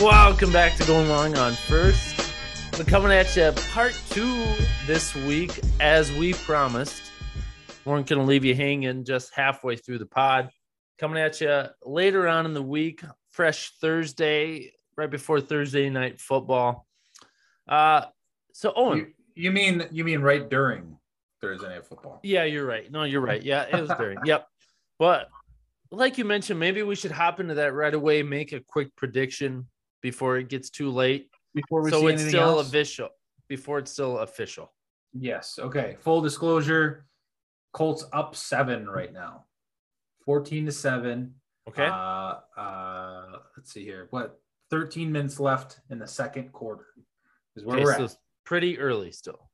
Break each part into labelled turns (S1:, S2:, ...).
S1: Welcome back to Going Long on First. We're coming at you part two this week, as we promised. We weren't going to leave you hanging just halfway through the pod. Coming at you later on in the week, fresh Thursday, right before Thursday night football. Uh, so Owen,
S2: You, you mean you mean right during Thursday night football?
S1: yeah, you're right. No, you're right. Yeah, it was during. yep. But like you mentioned, maybe we should hop into that right away, make a quick prediction before it gets too late.
S2: Before we
S1: so
S2: see
S1: it's still
S2: else?
S1: official. Before it's still official.
S2: Yes. Okay. Full disclosure: Colts up seven right now, fourteen to seven.
S1: Okay.
S2: Uh, uh, let's see here. What? Thirteen minutes left in the second quarter is where
S1: okay,
S2: we're
S1: so
S2: at.
S1: pretty early still.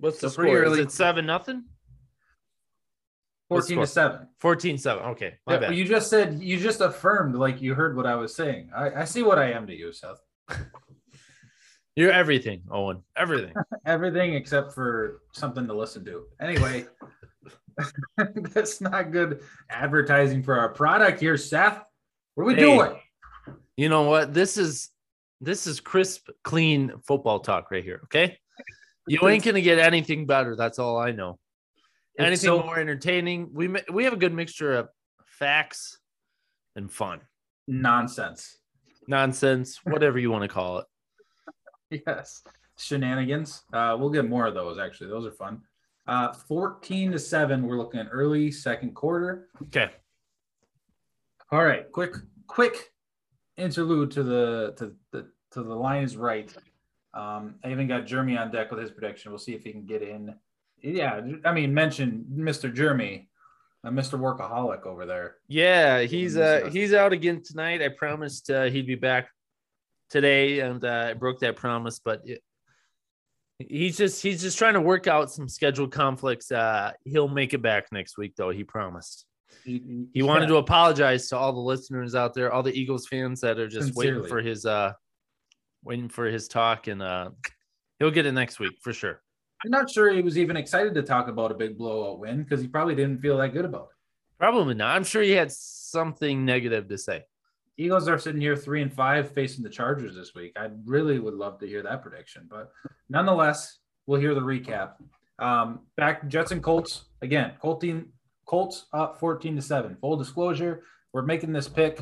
S1: What's the score?
S2: early.
S1: Is it seven nothing? What's
S2: Fourteen to seven.
S1: 14-7. Okay. My
S2: Yeah,
S1: bad.
S2: you just said you just affirmed like you heard what I was saying. I, I see what I am to you, Seth.
S1: You're everything, Owen. Everything.
S2: Everything except for something to listen to. Anyway, that's not good advertising for our product here, Seth. What are we
S1: Hey.
S2: doing?
S1: you know what? This is this is crisp, clean football talk right here. Okay. You ain't gonna get anything better. That's all I know.
S2: It's
S1: Anything
S2: so-
S1: more entertaining. We we have a good mixture of facts and fun,
S2: Nonsense.
S1: nonsense, whatever you want to call it.
S2: Yes. Shenanigans. Uh, we'll get more of those actually. Those are fun. Uh, 14 to 7. We're looking at early second quarter.
S1: Okay.
S2: All right, quick, quick interlude to the to the to the line is right. Um, I even got Jeremy on deck with his prediction. We'll see if he can get in. Yeah, I mean, mention Mr. Jeremy, uh, Mr. Workaholic over there.
S1: Yeah, he's uh he's out again tonight. I promised uh, he'd be back today, and uh, I broke that promise. But it, he's just he's just trying to work out some schedule conflicts. Uh, he'll make it back next week, though. He promised. He wanted to apologize to all the listeners out there, all the Eagles fans that are just waiting for his uh waiting for his talk, and uh he'll get it next week for sure.
S2: I'm not sure he was even excited to talk about a big blowout win because he probably didn't feel that good about it.
S1: Probably not. I'm sure he had something negative to say.
S2: Eagles are sitting here three and five facing the Chargers this week. I really would love to hear that prediction, but nonetheless, we'll hear the recap. Um, back Jets and Colts again. Colt team, Colts up 14 to seven. Full disclosure, we're making this pick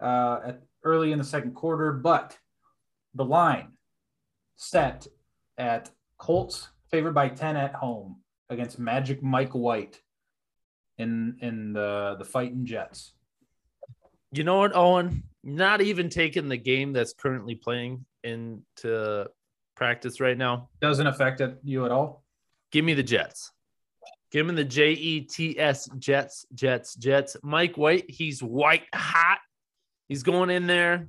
S2: uh, at early in the second quarter, but the line set at Colts favored by 10 at home against Magic Mike White in in the the fighting Jets.
S1: You know what, Owen? Not even taking the game that's currently playing into practice right now.
S2: Doesn't affect it, you at all.
S1: Give me the Jets. Give me the J E T S Jets, Jets, Jets. Mike White, he's white hot. He's going in there.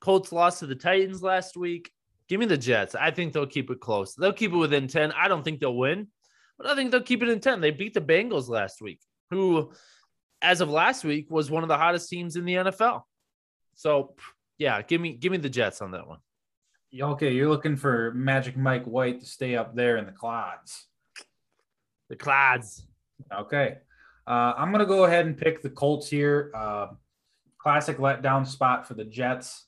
S1: Colts lost to the Titans last week. Give me the Jets. I think they'll keep it close. They'll keep it within 10. I don't think they'll win, but I think they'll keep it in 10. They beat the Bengals last week, who, as of last week, was one of the hottest teams in the NFL. So, yeah, give me give me the Jets on that one.
S2: Okay, you're looking for Magic Mike White to stay up there in the clouds.
S1: The clouds.
S2: Okay. Uh, I'm going to go ahead and pick the Colts here. Uh, classic letdown spot for the Jets.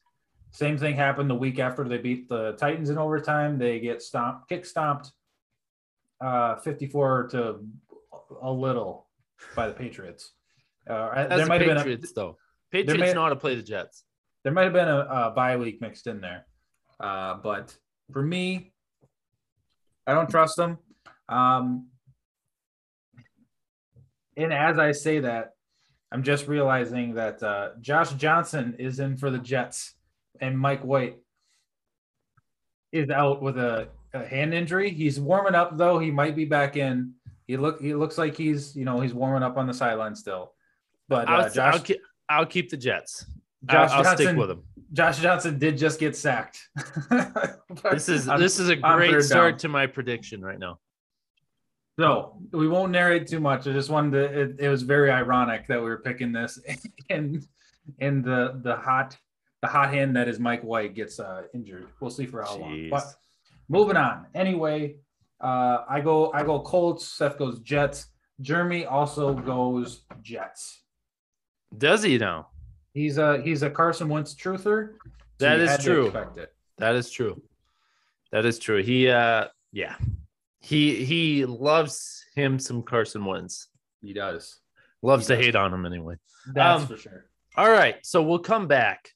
S2: Same thing happened the week after they beat the Titans in overtime. They get stomped, kick stomped uh, 54 to a little by the Patriots. Uh, there might have been a,
S1: Patriots, though. Patriots
S2: may-
S1: know how to play the Jets.
S2: there might have been a, a bye week mixed in there. Uh, but for me, I don't trust them. Um, and as I say that, I'm just realizing that uh, Josh Johnson is in for the Jets and Mike White is out with a, a hand injury. He's warming up though. He might be back in. He look he looks like he's you know he's warming up on the sideline still. But uh,
S1: I'll,
S2: Josh,
S1: I'll, keep, I'll keep the Jets.
S2: Josh
S1: I'll, I'll stick
S2: Johnson-
S1: with them.
S2: Josh Johnson did just get sacked.
S1: This is this is a great start
S2: down.
S1: to my prediction right now.
S2: so we won't narrate too much. I just wanted to. It, it was very ironic that we were picking this, in in the the hot the hot hand that is Mike White gets uh, injured. We'll see for how long. But moving on. Anyway, uh, I go I go Colts. Seth goes Jets. Jeremy also goes Jets.
S1: Does he now?
S2: He's a he's a Carson Wentz truther.
S1: That
S2: you
S1: is true. That is true. That is true. He uh yeah. He he loves him some Carson Wentz.
S2: He does.
S1: Loves
S2: He
S1: to
S2: does.
S1: hate on him anyway.
S2: That's
S1: Um,
S2: for sure.
S1: All right, so we'll come back.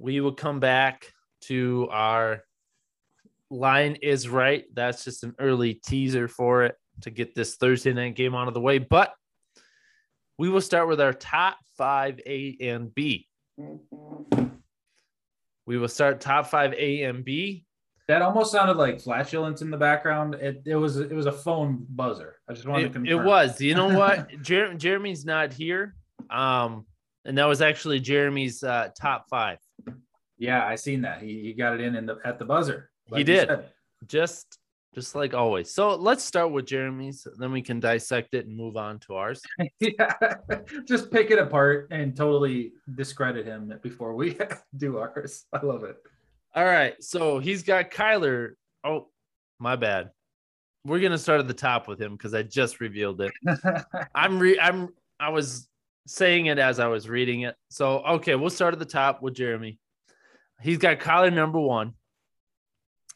S1: We will come back to our line is right. That's just an early teaser for it to get this Thursday night game out of the way. But we will start with our top five A and B. We will start top five A and B.
S2: That almost sounded like flatulence in the background. It, it was it was a phone buzzer. I just wanted to
S1: It,
S2: confirm.
S1: it was. You know what? Jer- Jeremy's not here. Um, and that was actually Jeremy's uh, top five.
S2: Yeah, I seen that. He, he got it in, in the at the buzzer.
S1: He did.
S2: said.
S1: just just like always. So let's start with Jeremy's, then we can dissect it and move on to ours.
S2: yeah, just pick it apart and totally discredit him before we do ours. I love it.
S1: All right, so he's got Kyler. Oh, my bad. We're gonna start at the top with him because I just revealed it. I'm re I'm I was saying it as I was reading it. So okay, we'll start at the top with Jeremy. He's got Kyler number one,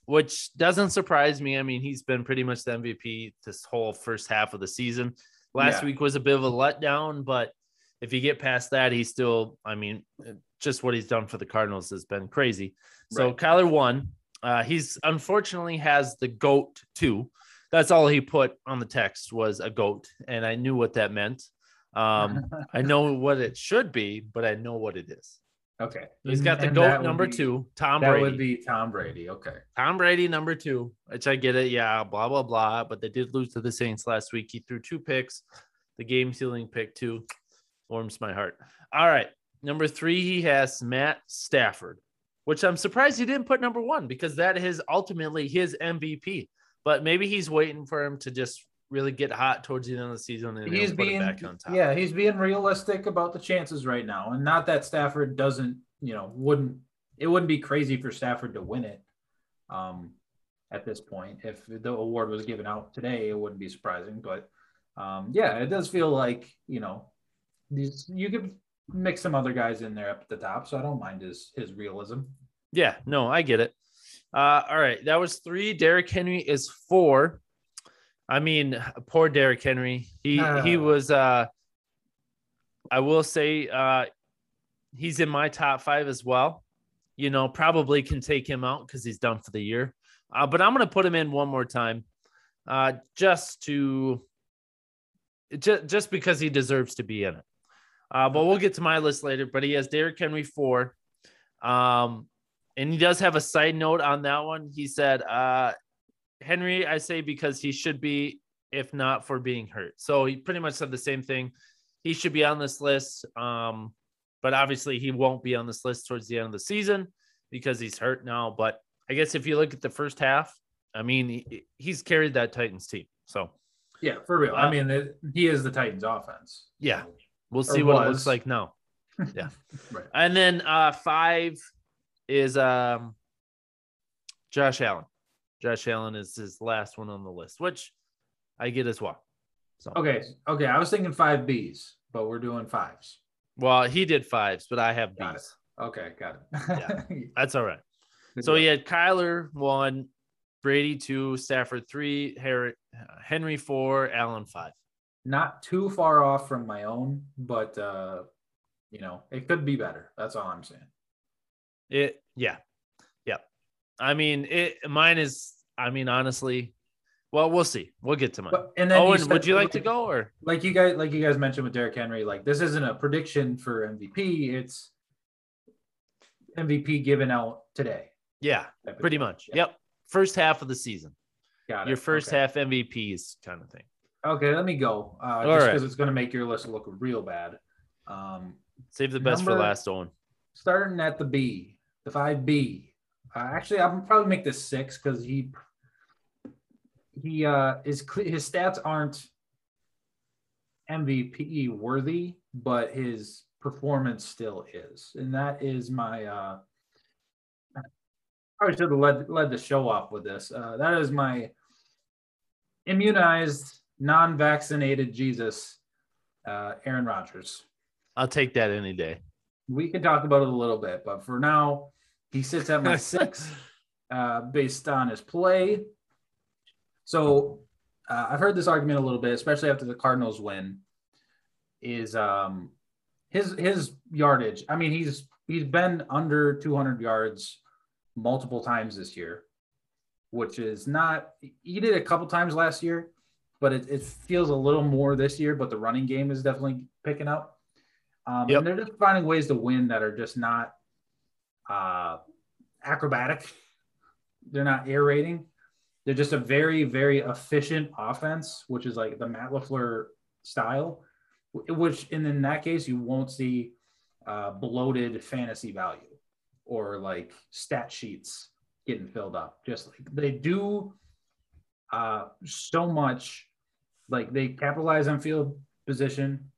S1: which doesn't surprise me. I mean, he's been pretty much the MVP this whole first half of the season. Last
S2: Yeah.
S1: week was a bit of a letdown, but if you get past that, he's still, I mean, just what he's done for the Cardinals has been crazy. So
S2: Right.
S1: Kyler one. Uh, he's unfortunately has the goat two. That's all he put on the text was a goat, and I knew what that meant. Um, I know what it should be, but I know what it is.
S2: okay.
S1: He's got the
S2: And
S1: goat number
S2: be-
S1: two, Tom
S2: That
S1: Brady.
S2: would be Tom Brady. Okay.
S1: Tom Brady number two, which I get it. Yeah, blah blah blah. But they did lose to the Saints last week. He threw two picks. The game sealing pick two warms my heart. All right, number three, he has Matt Stafford, which I'm surprised he didn't put number one because that is ultimately his MVP. But maybe he's waiting for him to just really get hot towards the end of the season and
S2: He's being
S1: back on top.
S2: yeah, he's being realistic about the chances right now, and not that Stafford doesn't, you know, wouldn't it wouldn't be crazy for Stafford to win it. Um, at this point, if the award was given out today, it wouldn't be surprising. But um, yeah, it does feel like you know, these you could mix some other guys in there up at the top, so I don't mind his his realism.
S1: Yeah, no, I get it. Uh, all right, that was three. Derrick Henry is four. I mean, poor Derrick Henry. He he
S2: Ah.
S1: was. Uh, I will say, uh, he's in my top five as well. You know, probably can take him out because he's done for the year. Uh, but I'm gonna put him in one more time, uh, just to, just just because he deserves to be in it. Uh, but we'll get to my list later. But he has Derrick Henry four. Um, and he does have a side note on that one. He said, uh, Henry, I say because he should be, if not for being hurt. So he pretty much said the same thing. He should be on this list. Um, but obviously he won't be on this list towards the end of the season because he's hurt now. But I guess if you look at the first half, I mean, he, he's carried that Titans team. So
S2: Yeah, for real.
S1: Uh,
S2: I mean, it, he is the Titans' offense.
S1: yeah, we'll see what it looks like now. Yeah.
S2: Right.
S1: And then uh five is um Josh Allen. Josh Allen is his last one on the list, which I get as well. So
S2: Okay. Okay. I was thinking five Bs, but we're doing fives.
S1: well, he did fives, but I have
S2: Got
S1: B's.
S2: Okay. Got it.
S1: Yeah. That's all right. So he had Kyler one, Brady two, Stafford three, Harry, Henry four, Allen five.
S2: not too far off from my own, but uh, you know, it could be better. That's all I'm saying.
S1: It yeah. Yeah. I mean it mine is I mean honestly, well, we'll see. We'll get to mine.
S2: But and then
S1: Owen,
S2: said-
S1: would you like to go or
S2: Like you guys, like you guys mentioned with Derrick Henry, like this isn't a prediction for MVP. It's MVP given out today.
S1: yeah, pretty much.
S2: Yeah.
S1: Yep. First half of the season.
S2: Got it.
S1: Your first
S2: okay.
S1: half MVPs kind of thing.
S2: Okay, let me go. Uh,
S1: All
S2: just
S1: right.
S2: because it's going to make your list look real bad. Um,
S1: Save the best for last, Owen.
S2: starting at the B, the five B. Uh, actually, I'll probably make this six because he he uh is his stats aren't MVP worthy, but his performance still is, and that is my. uh Probably should have led led the show off with this. Uh, that is my immunized, non-vaccinated Jesus, uh, Aaron Rodgers.
S1: I'll take that any day.
S2: we can talk about it a little bit, but for now, he sits at my six uh, based on his play. So uh, I've heard this argument a little bit, especially after the Cardinals win. Is um his his yardage? I mean, he's he's been under 200 yards multiple times this year, which is not. He did a couple times last year, but it, it feels a little more this year. But the running game is definitely picking up. Um,
S1: Yep.
S2: And they're just finding ways to win that are just not uh, acrobatic. They're not air. They're just a very, very efficient offense, which is like the Matt LaFleur style, which in, in that case, you won't see uh, bloated fantasy value or like stat sheets getting filled up. Just like they do uh, so much, like they capitalize on field position.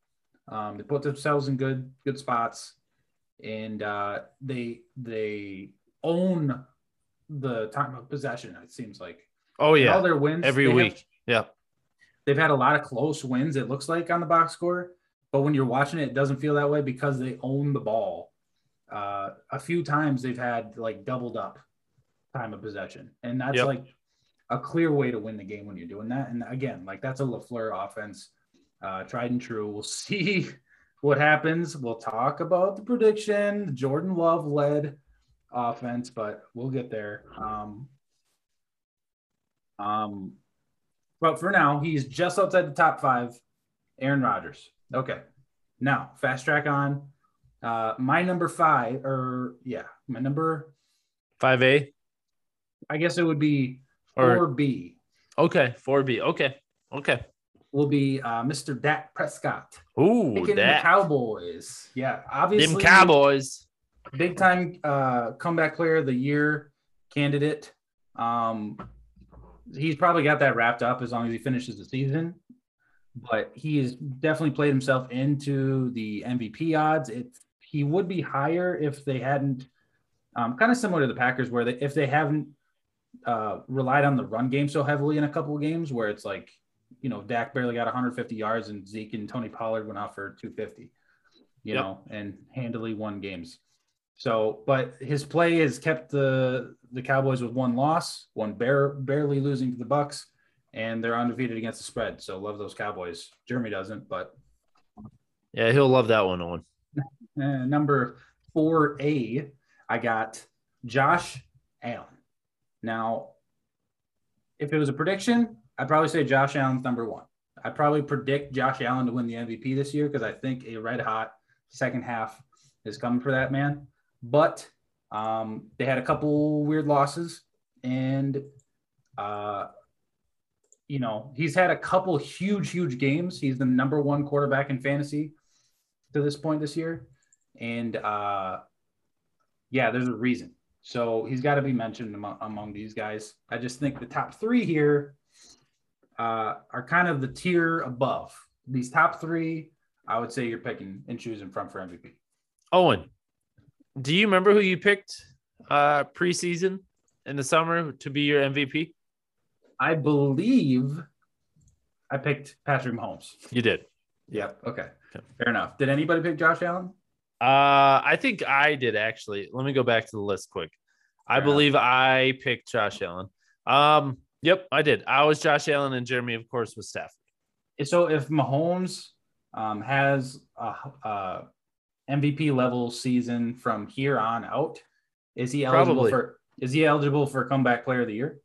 S2: Um, they put themselves in good good spots, and uh, they they own the time of possession. It seems like
S1: Oh yeah, all
S2: their wins
S1: every
S2: they have-
S1: week. yeah.
S2: they've had a lot of close wins. It looks like on the box score, but when you're watching it, it doesn't feel that way because they own the ball. Uh, a few times they've had like doubled up time of possession, and that's
S1: Yep.
S2: like a clear way to win the game when you're doing that. And again, like that's a Lafleur offense, uh, tried and true. We'll see what happens. We'll talk about the prediction, the Jordan Love led offense, but we'll get there. Um, um, but for now, he's just outside the top five. Aaron Rodgers. Okay. Now, fast track on. Uh, my number five, or yeah, my number,
S1: Five A
S2: I guess it would be
S1: or
S2: 4B,
S1: okay, four B. Okay, okay.
S2: Will be uh, Mr. Dak Prescott.
S1: Ooh,
S2: Picking the Cowboys. Yeah, obviously.
S1: them Cowboys.
S2: big time uh, comeback player of the year candidate. Um, he's probably got that wrapped up as long as he finishes the season. But he's definitely played himself into the MVP odds. It he would be higher if they hadn't, um, kind of similar to the Packers, where they if they haven't uh, relied on the run game so heavily in a couple of games, where it's like, you know, Dak barely got 150 yards and Zeke and Tony Pollard went off for 250, you
S1: Yep.
S2: know, and handily won games. So, but his play has kept the the Cowboys with one loss, one bare, barely losing to the Bucs, and they're undefeated against the spread. So, love those Cowboys. Jeremy doesn't, but
S1: Yeah, he'll love that one on.
S2: uh, number four A, I got Josh Allen. Now, if it was a prediction, I'd probably say Josh Allen's number one. I'd probably predict Josh Allen to win the MVP this year because I think a red hot second half is coming for that man. But um, they had a couple weird losses, and uh, you know he's had a couple huge, huge games. He's the number one quarterback in fantasy to this point this year, and uh, yeah, there's a reason. So he's got to be mentioned among, among these guys. I just think the top three here uh, are kind of the tier above. These top three, I would say you're picking and choosing from for MVP.
S1: Owen, do you remember who you picked uh preseason in the summer to be your MVP?
S2: I believe I picked Patrick Mahomes.
S1: You did.
S2: Yep. Okay.
S1: Okay.
S2: Fair enough. Did anybody pick Josh Allen?
S1: Uh, I think I did actually. Let me go back to the list quick. I
S2: Fair enough.
S1: believe I picked Josh Allen. Um, yep, I did. I was Josh Allen and Jeremy, of course, was Stafford.
S2: So if Mahomes um, has a, a MVP level season from here on out, is he eligible
S1: Probably.
S2: for? Is he eligible for comeback player of the year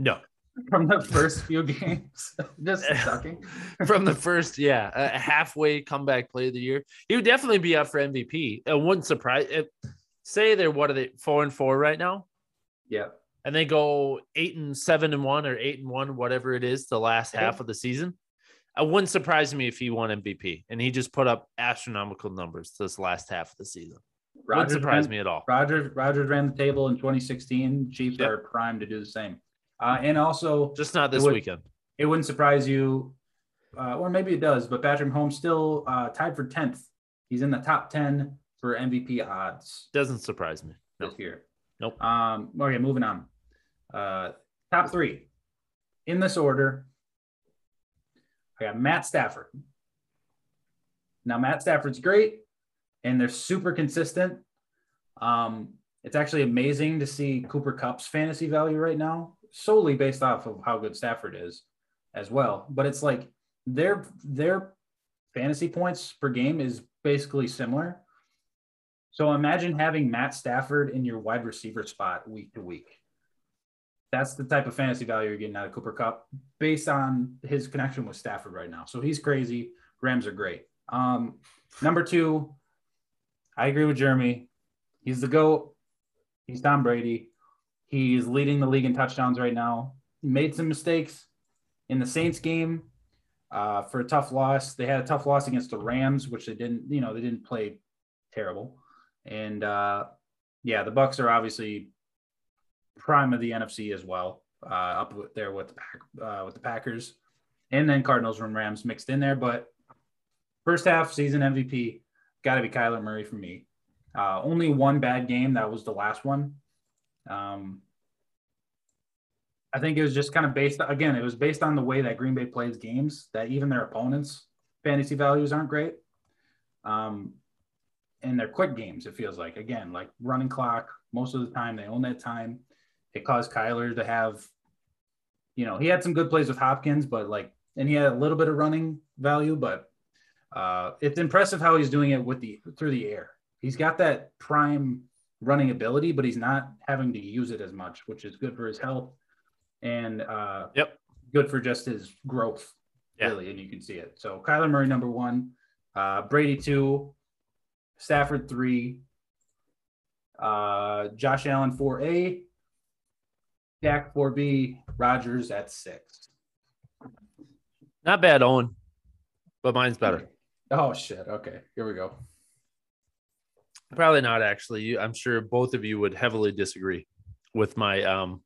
S1: No,
S2: from the first few games? Just sucking.
S1: from the first, yeah, halfway comeback play of the year, he would definitely be up for MVP. It wouldn't surprise. It, say they're what are they four and four right now,
S2: Yep.
S1: And they go eight and seven and one or eight and one, whatever it is, the last
S2: Yeah.
S1: half of the season. It wouldn't surprise me if he won MVP and he just put up astronomical numbers this last half of the season. Wouldn't surprise
S2: ran,
S1: me at all.
S2: Rodgers Rogers ran the table in 2016. Chiefs
S1: Yep.
S2: are primed to do the same. Uh, and also,
S1: Just not this
S2: would-
S1: weekend.
S2: it wouldn't surprise you, uh, or maybe it does, but Patrick Mahomes still uh, tied for 10th. He's in the top 10 for MVP odds
S1: Doesn't surprise me. No.
S2: this year.
S1: Nope.
S2: Um, okay, moving on. Uh, top three in this order. I got Matt Stafford. Now, Matt Stafford's great. and they're super consistent. Um, it's actually amazing to see Cooper Kupp's fantasy value right now, solely based off of how good Stafford is as well. But it's like their their fantasy points per game is basically similar. So imagine having Matt Stafford in your wide receiver spot week to week. That's the type of fantasy value you're getting out of Cooper Kupp based on his connection with Stafford right now. So he's crazy. Rams are great. Um, number two, I agree with Jeremy. He's the GOAT. He's Tom Brady. He's leading the league in touchdowns right now. He made some mistakes in the Saints game uh, for a tough loss. They had a tough loss against the Rams, which they didn't, you know, they didn't play terrible. And uh, yeah, the Bucs are obviously prime of the NFC as well, uh, up there with the pack, uh, with the Packers, and then Cardinals and Rams mixed in there. But first half season MVP got to be Kyler Murray for me. Uh, only one bad game. That was the last one. Um, I think it was just kind of based again, it was based on the way that Green Bay plays games, that even their opponents' fantasy values aren't great. Um, and they're quick games, it feels like. Again, like running clock, most of the time they own that time. It caused Kyler to have, you know, he had some good plays with Hopkins, but like, and he had a little bit of running value, but uh, it's impressive how he's doing it with the through the air. He's got that prime running ability, but he's not having to use it as much, which is good for his health and uh,
S1: yep,
S2: good for just his growth, yeah. really. And you can see it. So Kyler Murray number one, uh, Brady two, Stafford three, uh, Josh Allen four A, Dak four B, Rodgers at six.
S1: Not bad, Owen, but mine's better.
S2: Oh shit! Okay, here we go.
S1: Probably not actually. I'm sure both of you would heavily disagree with my um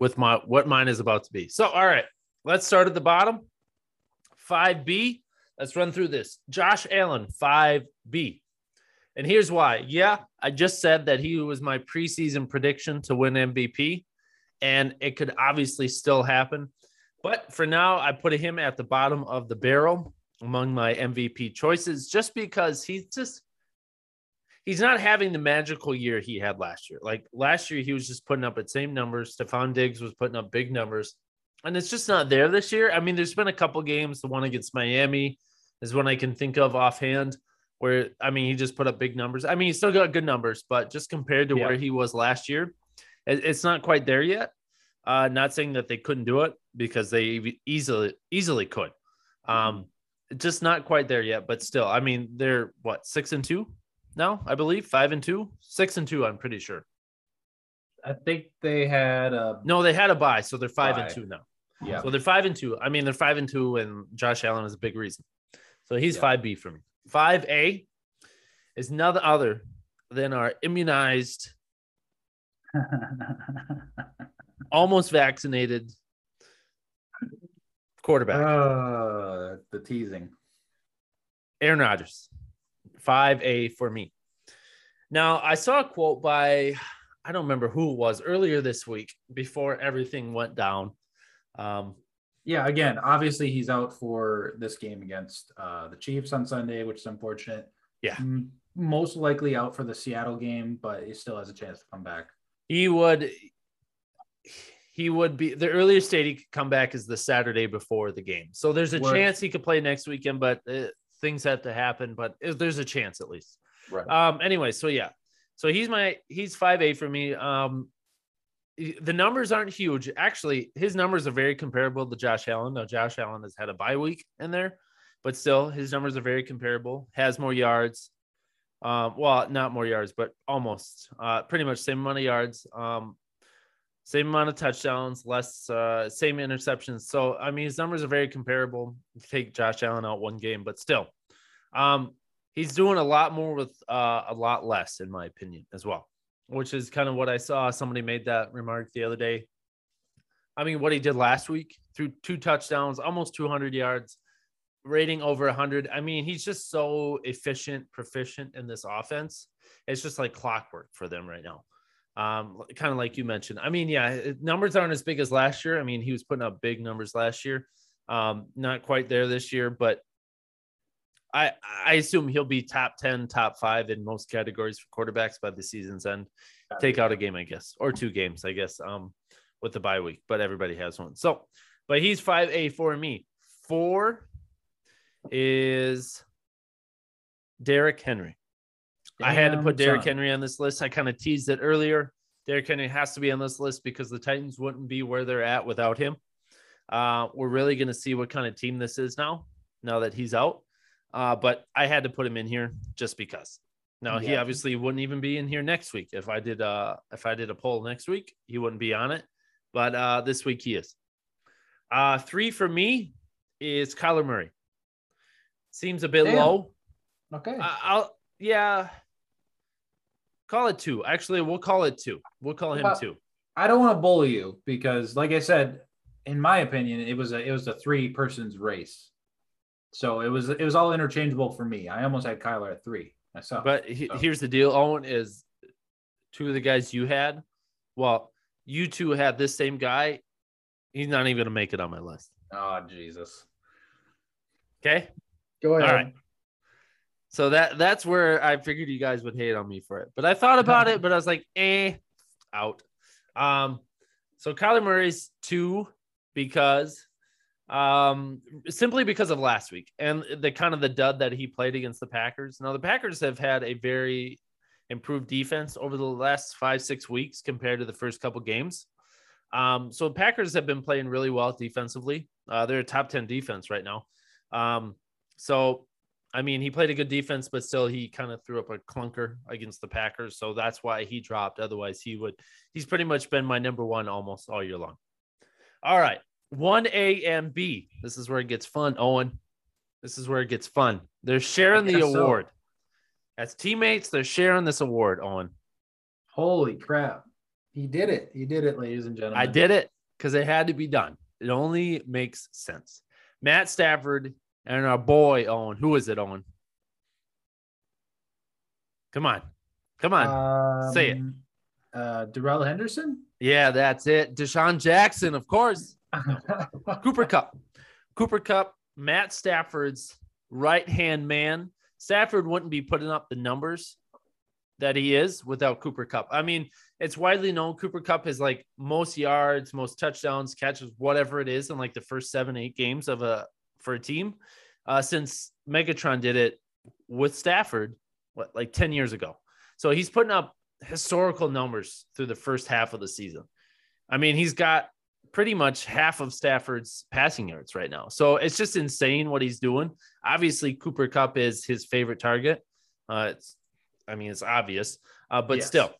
S1: with my what mine is about to be. So, all right, let's start at the bottom. 5B. Let's run through this. Josh Allen, 5B. And here's why. Yeah, I just said that he was my preseason prediction to win MVP, and it could obviously still happen. But for now, I put him at the bottom of the barrel among my MVP choices just because he's just he's not having the magical year he had last year. Like last year, he was just putting up the same numbers. Stefon Diggs was putting up big numbers, and it's just not there this year. I mean, there's been a couple games. The one against Miami is one I can think of offhand. Where I mean, he just put up big numbers. I mean, he still got good numbers, but just compared to yeah. where he was last year, it's not quite there yet. Uh, not saying that they couldn't do it because they easily easily could. Um, just not quite there yet, but still, I mean, they're what six and two no, I believe five and two, six and two. I'm pretty sure.
S2: I think they had a
S1: no. They had a bye, so they're five and two now.
S2: Yeah.
S1: So they're five and two. I mean, they're five and two, and Josh Allen is a big reason. So he's five B for me. Five A is none other than our immunized, almost vaccinated quarterback.
S2: Uh, the teasing.
S1: Aaron Rodgers. 5A for me. Now, I saw a quote by, I don't remember who it was earlier this week before everything went down. Um,
S2: yeah, again, obviously he's out for this game against uh, the Chiefs on Sunday, which is unfortunate.
S1: Yeah.
S2: most likely out for the Seattle game, but he still has a chance to come back.
S1: He would he would be the earliest date he could come back is the Saturday before the game. So there's a chance he could play next weekend, but uh, things have to happen, but there's a chance at least.
S2: Right.
S1: Um. Anyway, so yeah, so he's my he's five eight for me. Um, the numbers aren't huge. Actually, his numbers are very comparable to Josh Allen. Now, Josh Allen has had a bye week in there, but still, his numbers are very comparable. Has more yards. Um, well, not more yards, but almost. Uh, pretty much same amount of yards. Um, same amount of touchdowns, less uh, same interceptions. So I mean, his numbers are very comparable. Take Josh Allen out one game, but still, um, he's doing a lot more with uh, a lot less, in my opinion, as well. Which is kind of what I saw. Somebody made that remark the other day. I mean, what he did last week threw two touchdowns, almost 200 yards, rating over 100. I mean, he's just so efficient, proficient in this offense. It's just like clockwork for them right now um, kind of like you mentioned. I mean, yeah, numbers aren't as big as last year. I mean, he was putting up big numbers last year. Um, not quite there this year, but I I assume he'll be top ten, top five in most categories for quarterbacks by the season's end. Take out a game, I guess, or two games, I guess, um, with the bye week. But everybody has one. So, but he's five A for me. Four is Derrick Henry. I had to put
S2: Damn,
S1: Derrick
S2: son.
S1: Henry on this list. I kind of teased it earlier. Derrick Henry has to be on this list because the Titans wouldn't be where they're at without him. Uh, we're really going to see what kind of team this is now, now that he's out. Uh, but I had to put him in here just because. Now he obviously wouldn't even be in here next week. If I did uh if I did a poll next week, he wouldn't be on it. But uh this week he is. Uh three for me is Kyler Murray. Seems a bit
S2: Damn.
S1: low.
S2: Okay.
S1: I- I'll yeah. Call it two. Actually, we'll call it two. We'll call him two.
S2: I don't want to bully you because, like I said, in my opinion, it was a it was a three persons race. So it was it was all interchangeable for me. I almost had Kyler at three myself.
S1: But he,
S2: so-
S1: here's the deal, Owen is two of the guys you had. Well, you two had this same guy. He's not even gonna make it on my list.
S2: oh Jesus.
S1: Okay.
S2: Go
S1: All right. So that that's where I figured you guys would hate on me for it. But I thought about it, but I was like, eh, out. Um, so Kyler Murray's two because um simply because of last week and the kind of the dud that he played against the Packers. Now the Packers have had a very improved defense over the last five, six weeks compared to the first couple games. Um, so Packers have been playing really well defensively. Uh, they're a top 10 defense right now. Um, so I mean, he played a good defense, but still he kind of threw up a clunker against the Packers. So that's why he dropped. Otherwise, he would he's pretty much been my number one almost all year long. All right. One A and B. This is where it gets fun, Owen. This is where it gets fun. They're sharing the
S2: guess so.
S1: award. As teammates, they're sharing this award, Owen.
S2: Holy crap. He did it. He did it, ladies and gentlemen.
S1: I did it because it had to be done. It only makes sense. Matt Stafford and our boy Owen. Who is it, Owen? Come on. Come on. Say it.
S2: Um, Uh, Darrell Henderson.
S1: Yeah, that's it. DeSean Jackson, of course. Cooper Kupp. Cooper Kupp, Matt Stafford's right hand man. Stafford wouldn't be putting up the numbers that he is without Cooper Kupp. I mean, it's widely known Cooper Kupp is like most yards, most touchdowns, catches, whatever it is in like the first seven, eight games of a for a team. Uh, since Megatron did it with Stafford, what like 10 years ago. So he's putting up historical numbers through the first half of the season. I mean, he's got pretty much half of Stafford's passing yards right now. So it's just insane what he's doing. Obviously, Cooper Kupp is his favorite target. Uh, it's, I mean, it's obvious, uh, but
S2: Yes.
S1: still,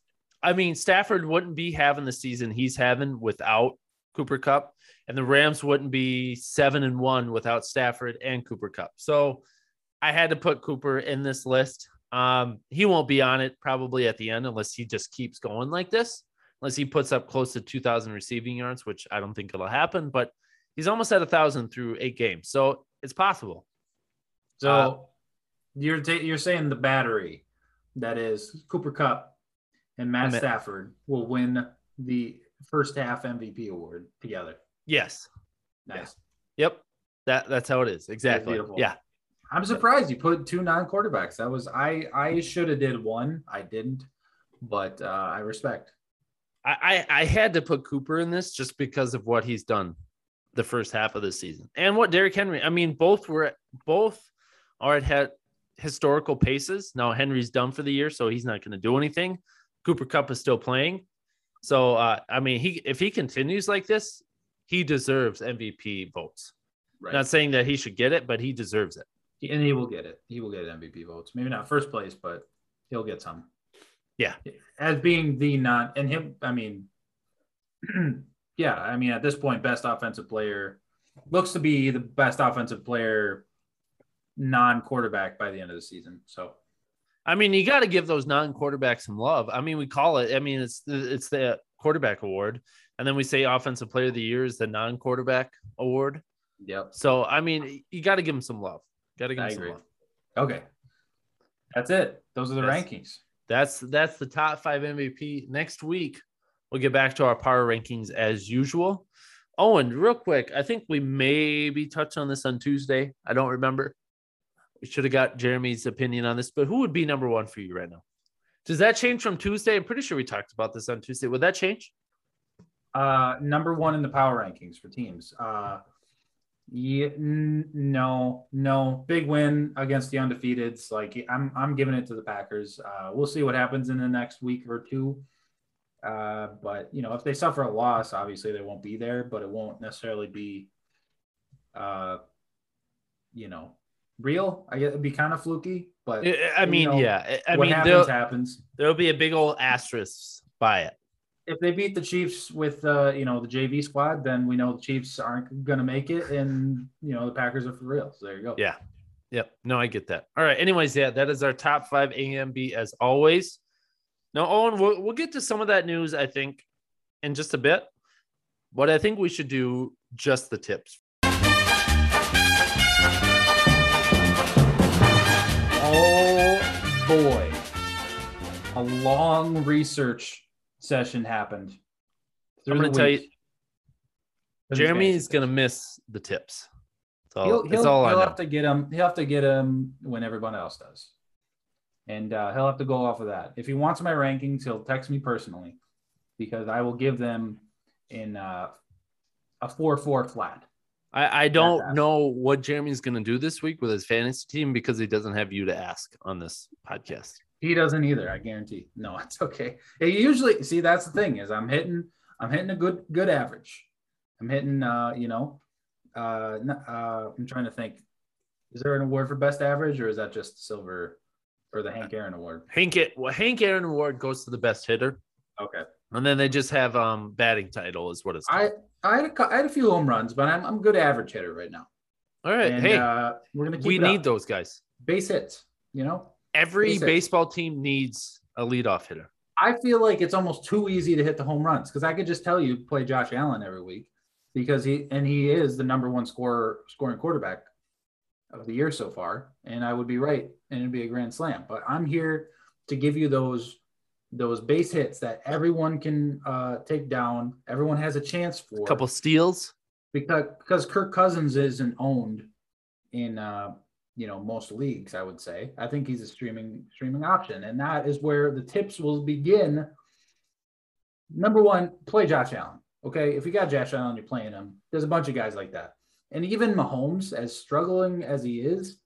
S1: I mean, Stafford wouldn't be having the season he's having without Cooper Kupp, and the Rams wouldn't be seven and one without Stafford and Cooper Kupp. So I had to put Cooper in this list. Um, he won't be on it probably at the end unless he just keeps going like this unless he puts up close to 2,000 receiving yards, which I don't think it'll happen. But he's almost at a thousand through eight games, so it's possible.
S2: So
S1: Uh,
S2: you're ta- you're saying the battery that is Cooper Kupp and Matt- Stafford will win the first half MVP award together.
S1: Yes.
S2: Nice.
S1: Yep. That that's how it is. Exactly.
S2: beautiful.
S1: Yeah.
S2: I'm surprised you put two non-quarterbacks. That was I I should have did one. I didn't, but uh, I respect.
S1: I, I I had to put Cooper in this just because of what he's done the first half of the season and what Derrick Henry. I mean, both were both are at had historical paces. Now Henry's done for the year, so he's not going to do anything. Cooper Kupp is still playing, so uh, I mean, he if he continues like this, he deserves MVP votes.
S2: Right.
S1: Not saying that he should get it, but he deserves it.
S2: and he will get it. He will get MVP votes. Maybe not first place, but he'll get some.
S1: Yeah.
S2: As being the non and him, I mean, yeah, I mean, at this point, best offensive player looks to be the best offensive player non quarterback by the end of the season. So
S1: I mean, you got to give those non-quarterbacks some love. I mean, we call it. I mean, it's it's the quarterback award, and then we say offensive player of the year is the non-quarterback award.
S2: yep.
S1: So I mean, you got to give him some love. Got to give
S2: I
S1: him some love.
S2: Okay. That's it. Those are the
S1: Yes.
S2: rankings.
S1: That's that's the top five MVP. Next week, we'll get back to our power rankings as usual. Owen, real quick, I think we maybe touched on this on Tuesday. I don't remember. we should have got Jeremy's opinion on this, but who would be number one for you right now? Does that change from Tuesday? I'm pretty sure we talked about this on Tuesday. Would that change?
S2: Uh, number one in the power rankings for teams. Uh, yeah, n- no, no, big win against the undefeateds. Like I'm, I'm giving it to the Packers. Uh, we'll see what happens in the next week or two. Uh, but you know, if they suffer a loss, obviously they won't be there, but it won't necessarily be, uh, you know, real. I guess it'd be kind of fluky, but
S1: I- mean,
S2: know,
S1: yeah. I
S2: what
S1: mean,
S2: happens happens.
S1: there'll be a big old asterisk by it.
S2: If they beat the Chiefs with, uh, you know, the JV squad, then we know the Chiefs aren't going to make it, and you know the Packers are for real. So there you go.
S1: Yeah. Yep. No, I get that. All right. Anyways, yeah, that is our top five AMB as always. Now, Owen, we'll, we'll get to some of that news, I think, in just a bit. But I think we should do just the tips.
S2: Oh boy, a long research session happened.
S1: I'm gonna tell you. Jeremy is going to miss the tips. So
S2: He'll, he'll,
S1: all
S2: he'll have to get him. He'll have to get him when everyone else does, and uh, he'll have to go off of that. If he wants my rankings, he'll text me personally because I will give them in uh, a four-four flat.
S1: I, I don't know what Jeremy's going to do this week with his fantasy team because he doesn't have you to ask on this podcast.
S2: He doesn't either. I guarantee. No, it's okay. He usually see that's the thing is I'm hitting I'm hitting a good good average. I'm hitting uh you know uh, uh I'm trying to think. Is there an award for best average or is that just silver or the Hank Aaron award?
S1: Hank, it well, Hank Aaron Award goes to the best hitter,
S2: Okay.
S1: and then they just have um batting title is what it's called.
S2: I I had a, had a few home runs, but I'm I'm a good average hitter right now.
S1: All right,
S2: And
S1: hey,
S2: uh, we're gonna keep
S1: we
S2: it
S1: need
S2: up.
S1: those guys.
S2: base hits. You know,
S1: Every baseball team needs a leadoff hitter.
S2: I feel like it's almost too easy to hit the home runs because I could just tell you play Josh Allen every week because he and he is the number one scorer scoring quarterback of the year so far, and I would be right, and it'd be a grand slam. But I'm here to give you those those base hits that everyone can uh, take down. Everyone has a chance for
S1: A couple steals.
S2: because because Kirk Cousins isn't owned in uh, you know most leagues. I would say I think he's a streaming streaming option, and that is where the tips will begin. Number one, play Josh Allen. Okay, if you got Josh Allen, you're playing him. There's a bunch of guys like that, and even Mahomes, as struggling as he is,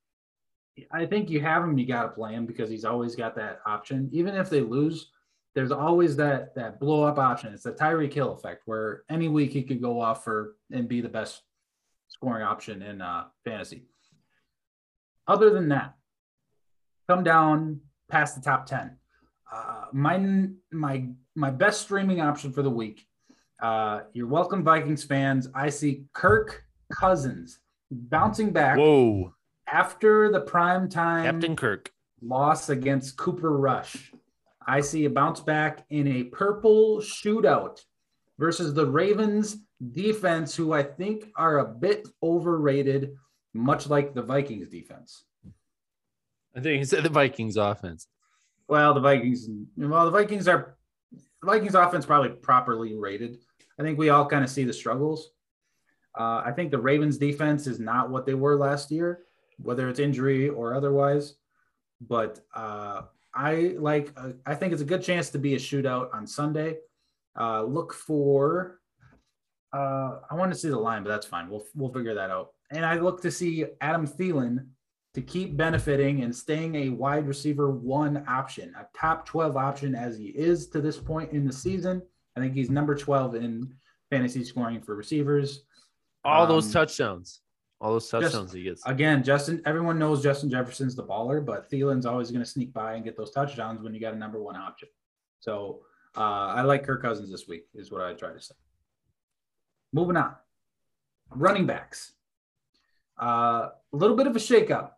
S2: I think you have him. You got to play him because he's always got that option. Even if they lose, there's always that that blow up option. It's the Tyreek Hill effect, where any week he could go off for and be the best scoring option in uh, fantasy. Other than that, come down past the top ten. Uh, my my my best streaming option for the week. Uh, you're welcome, Vikings fans. I see Kirk Cousins bouncing back
S1: Whoa,
S2: after the prime time
S1: Captain Kirk.
S2: loss against Cooper Rush. I see a bounce back in a purple shootout versus the Ravens defense, who I think are a bit overrated, much like the Vikings defense.
S1: I think he said the Vikings offense.
S2: Well, the Vikings, well, the Vikings are the Vikings offense probably properly rated. I think we all kind of see the struggles. Uh, I think the Ravens defense is not what they were last year, whether it's injury or otherwise. But uh, I like, uh, I think it's a good chance to be a shootout on Sunday. Uh, look for, uh, I want to see the line, but that's fine. We'll we'll figure that out. And I look to see Adam Thielen to keep benefiting and staying a wide receiver one option, a top 12 option as he is to this point in the season. I think he's number 12 in fantasy scoring for receivers.
S1: All those
S2: Um,
S1: touchdowns. All those
S2: just-
S1: touchdowns he gets.
S2: Again, Justin, everyone knows Justin Jefferson's the baller, but Thielen's always going to sneak by and get those touchdowns when you got a number one option. So uh, I like Kirk Cousins this week, is what I try to say. Moving on. Running backs. Uh, a little bit of a shakeup.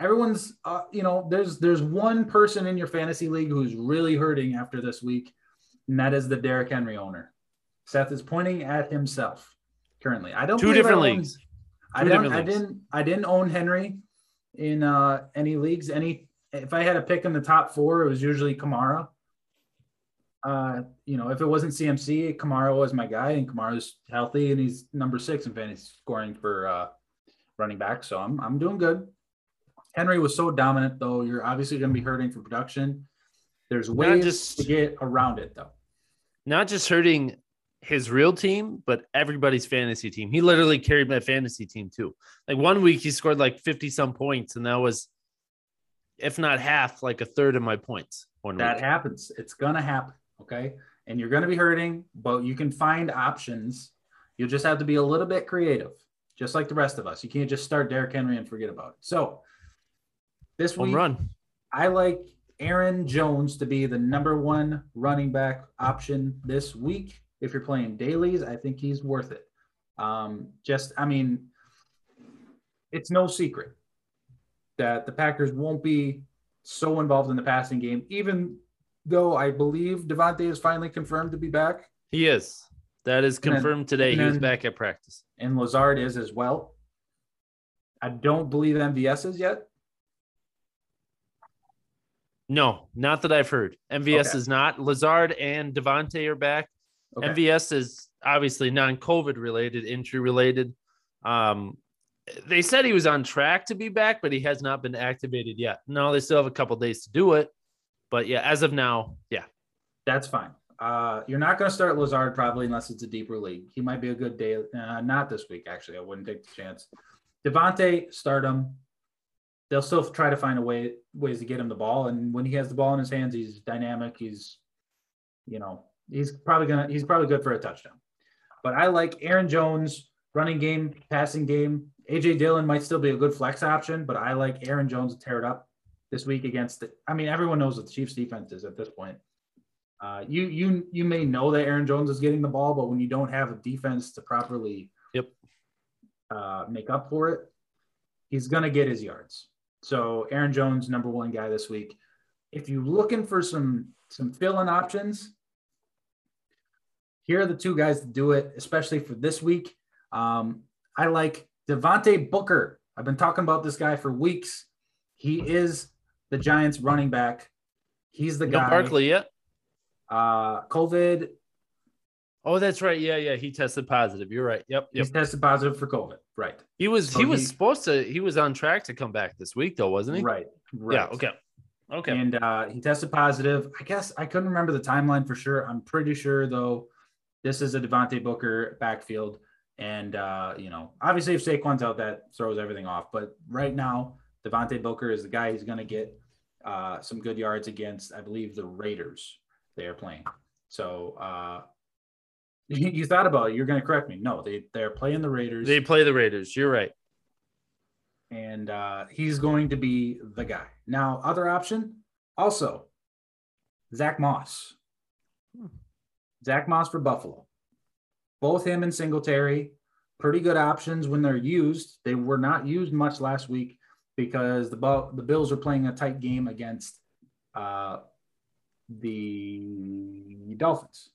S2: Everyone's, uh, you know, there's there's one person in your fantasy league who's really hurting after this week, and that is the Derrick Henry owner. Seth is pointing at himself currently. I don't
S1: Two
S2: I
S1: different
S2: own-
S1: leagues.
S2: I
S1: Two different
S2: I
S1: leagues.
S2: didn't. I didn't own Henry in uh, any leagues. Any if I had a pick in the top four, it was usually Kamara. Uh, you know, if it wasn't CMC, Kamara was my guy, and Kamara's healthy, and he's number six in fantasy scoring for uh, running back. So I'm I'm doing good. Henry was so dominant, though. You're obviously going to be hurting for production. There's ways
S1: just-
S2: to get around it, though.
S1: Not just hurting his real team, but everybody's fantasy team. He literally carried my fantasy team too. Like one week he scored like 50 some points, and that was if not half, like a third of my points.
S2: That
S1: week.
S2: happens. It's going to happen. Okay. And you're going to be hurting, but you can find options. You'll just have to be a little bit creative, just like the rest of us. You can't just start Derrick Henry and forget about it. So this
S1: Home
S2: week,
S1: run.
S2: I like Aaron Jones to be the number one running back option this week. If you're playing dailies, I think he's worth it. Um, just, I mean, it's no secret that the Packers won't be so involved in the passing game, even though I believe Davante is finally confirmed to be back
S1: He is. That is
S2: then-
S1: confirmed today.
S2: and
S1: He was back at practice.
S2: and Lazard is as well. I don't believe MVS is yet.
S1: No, not that I've heard. MVS
S2: Okay.
S1: is not. Lazard and Davante are back.
S2: Okay.
S1: MVS is obviously non-COVID related, injury related. Um, they said he was on track to be back, but he has not been activated yet. No, they still have a couple days to do it. But yeah, as of now, yeah,
S2: That's fine. Uh, you're not going to start Lazard probably unless it's a deeper league. He might be a good day. Uh, not this week, actually. I wouldn't take the chance. Davante, start him. They'll still try to find a way ways to get him the ball, and when he has the ball in his hands, he's dynamic. He's, you know, he's probably gonna he's probably good for a touchdown. But I like Aaron Jones running game, passing game. AJ Dillon might still be a good flex option, but I like Aaron Jones to tear it up this week against. The, I mean, everyone knows what the Chiefs' defense is at this point. Uh, you you you may know that Aaron Jones is getting the ball, but when you don't have a defense to properly
S1: Yep.
S2: uh, make up for it, he's gonna get his yards. So Aaron Jones, number one guy this week. If you're looking for some some fill-in options, here are the two guys to do it, especially for this week. Um, I like Devontae Booker. I've been talking about this guy for weeks. He is the Giants running back. He's the
S1: no
S2: guy.
S1: Barkley yet.
S2: Uh, COVID.
S1: Oh, that's right. Yeah, yeah, he tested positive. You're right. Yep, yep.
S2: He's tested positive for COVID. Right.
S1: He was
S2: So
S1: he was
S2: he-
S1: supposed to. He was on track to come back this week, though, wasn't he?
S2: Right. Right.
S1: Yeah. Okay. Okay.
S2: And uh, he tested positive. I guess I couldn't remember the timeline for sure. I'm pretty sure though, this is a Devontae Booker backfield, and uh, you know, obviously if Saquon's out, that throws everything off. But right now, Devontae Booker is the guy who's going to get uh, some good yards against, I believe, the Raiders. They are playing. So uh, you thought about it. You're going to correct me. No, they they're playing the Raiders.
S1: they play the Raiders. You're right.
S2: and uh, he's going to be the guy. Now, other option also Zach Moss. Zach Moss for Buffalo. Both him and Singletary, pretty good options when they're used. They were not used much last week because the the Bills are playing a tight game against uh, the Dolphins.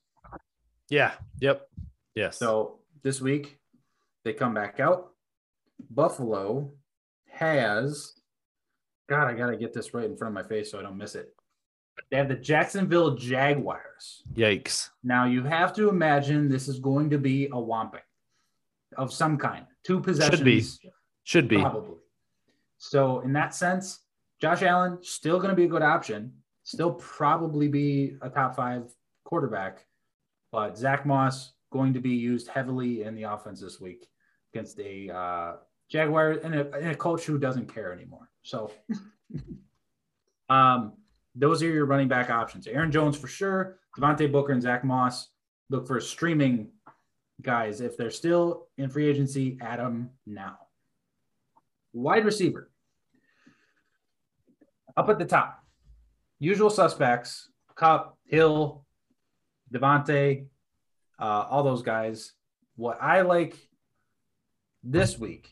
S1: Yeah. Yep. Yes.
S2: So this week they come back out. Buffalo has God, I gotta get this right in front of my face so I don't miss it. They have the Jacksonville Jaguars.
S1: yikes.
S2: Now you have to imagine this is going to be a whomping of some kind. Two possessions Should
S1: be. Should be.
S2: probably. So in that sense, Josh Allen still going to be a good option. Still probably be a top five quarterback, but Zach Moss going to be used heavily in the offense this week against a uh, Jaguar and a, and a coach who doesn't care anymore. So, um, those are your running back options. Aaron Jones for sure. Devontae Booker and Zach Moss. Look for streaming guys. If they're still in free agency, add them now. Wide receiver. Up at the top, usual suspects: Kupp, Hill, Davante, uh, all those guys. What I like this week,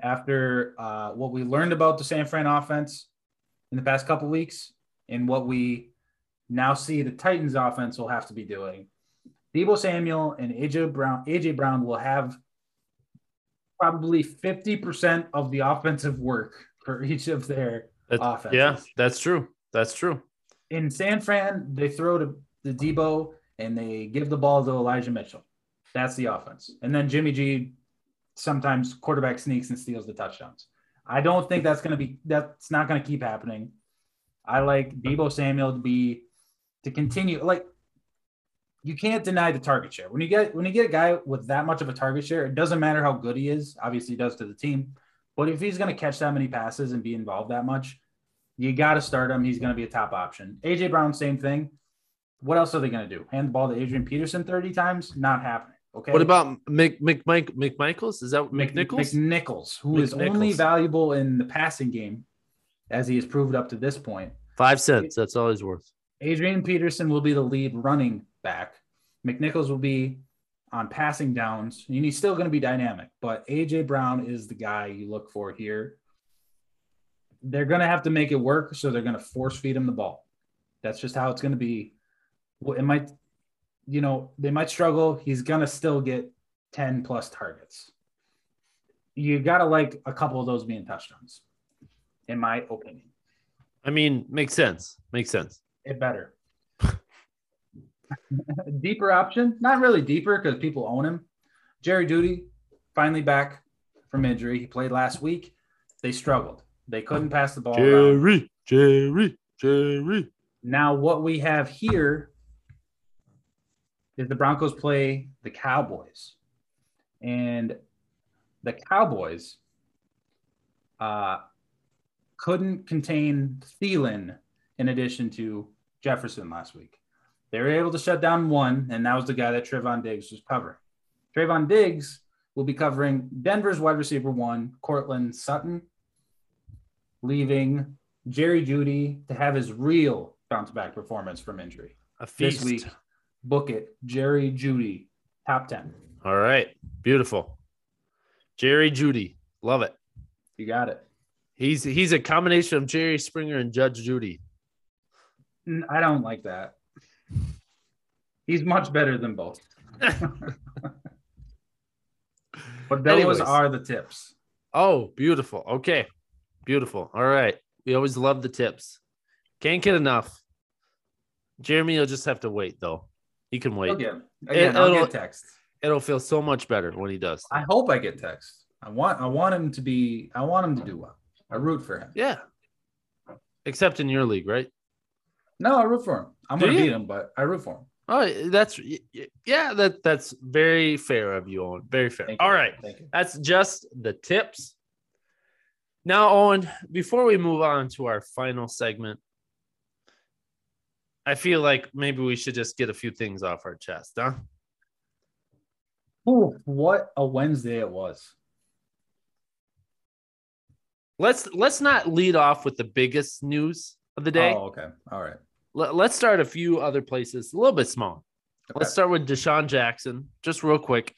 S2: after uh, what we learned about the San Fran offense in the past couple weeks, and what we now see the Titans offense will have to be doing, Debo Samuel and AJ Brown, AJ Brown will have probably 50% of the offensive work for each of their
S1: That's-
S2: offenses.
S1: yeah, that's true. That's true.
S2: In San Fran, they throw to the Debo and they give the ball to Elijah Mitchell. That's the offense. And then Jimmy G sometimes quarterback sneaks and steals the touchdowns. I don't think that's going to be that's not going to keep happening. I like Debo Samuel to be to continue like you can't deny the target share. When you get when you get a guy with that much of a target share, it doesn't matter how good he is. Obviously, he does to the team, but if he's going to catch that many passes and be involved that much, you got to start him. He's going to be a top option. AJ Brown, same thing. What else are they going to do? Hand the ball to Adrian Peterson 30 times? Not happening. Okay.
S1: What about Mc, McMike, McMichaels? Is that McNichols?
S2: McNichols, who is only valuable in the passing game, as he has proved up to this point.
S1: Five cents. That's all he's worth.
S2: Adrian Peterson will be the lead running back. McNichols will be on passing downs, and he's still going to be dynamic. But AJ Brown is the guy you look for here. They're going to have to make it work, so they're going to force feed him the ball. That's just how it's going to be. It might you know, they might struggle. He's going to still get 10 plus targets. You got to like a couple of those being touchdowns, in my opinion.
S1: I mean, makes sense. Makes sense.
S2: It better. deeper option, not really deeper because people own him. Jerry Jeudy, finally back from injury. He played last week. They struggled. They couldn't pass the ball.
S1: Jerry,
S2: around.
S1: Jerry, Jerry.
S2: Now, what we have here is the Broncos play the Cowboys. And the Cowboys uh, couldn't contain Thielen in addition to Jefferson last week. They were able to shut down one, and that was the guy that Trevon Diggs was covering. Trevon Diggs will be covering Denver's wide receiver one, Courtland Sutton, leaving Jerry Jeudy to have his real bounce back performance from injury.
S1: A feast.
S2: This week Book it. Jerry Jeudy, top 10.
S1: All right. Beautiful. Jerry Jeudy. Love it.
S2: You got it.
S1: He's he's a combination of Jerry Springer and Judge Judy.
S2: I don't like that. He's much better than both. but those Anyways. are the tips.
S1: Oh, beautiful. Okay. Beautiful. All right. We always love the tips. Can't get enough. Jeremy you'll just have to wait though. He can wait.
S2: Again, again it, I'll get text.
S1: It'll feel so much better when he does.
S2: I hope I get text. I want I want him to be I want him to do well. I root for him.
S1: Yeah. Except in your league, right?
S2: No, I root for him. I'm gonna beat him, but I root for him.
S1: Oh, that's yeah, that that's very fair of you, Owen. Very fair. All right, that's just the tips. Now, Owen, before we move on to our final segment, I feel like maybe we should just get a few things off our chest, huh?
S2: Ooh, what a Wednesday it was.
S1: Let's let's not lead off with the biggest news of the day.
S2: Oh, okay. All right.
S1: Let, us start a few other places, a little bit small. Okay. Let's start with DeSean Jackson, just real quick.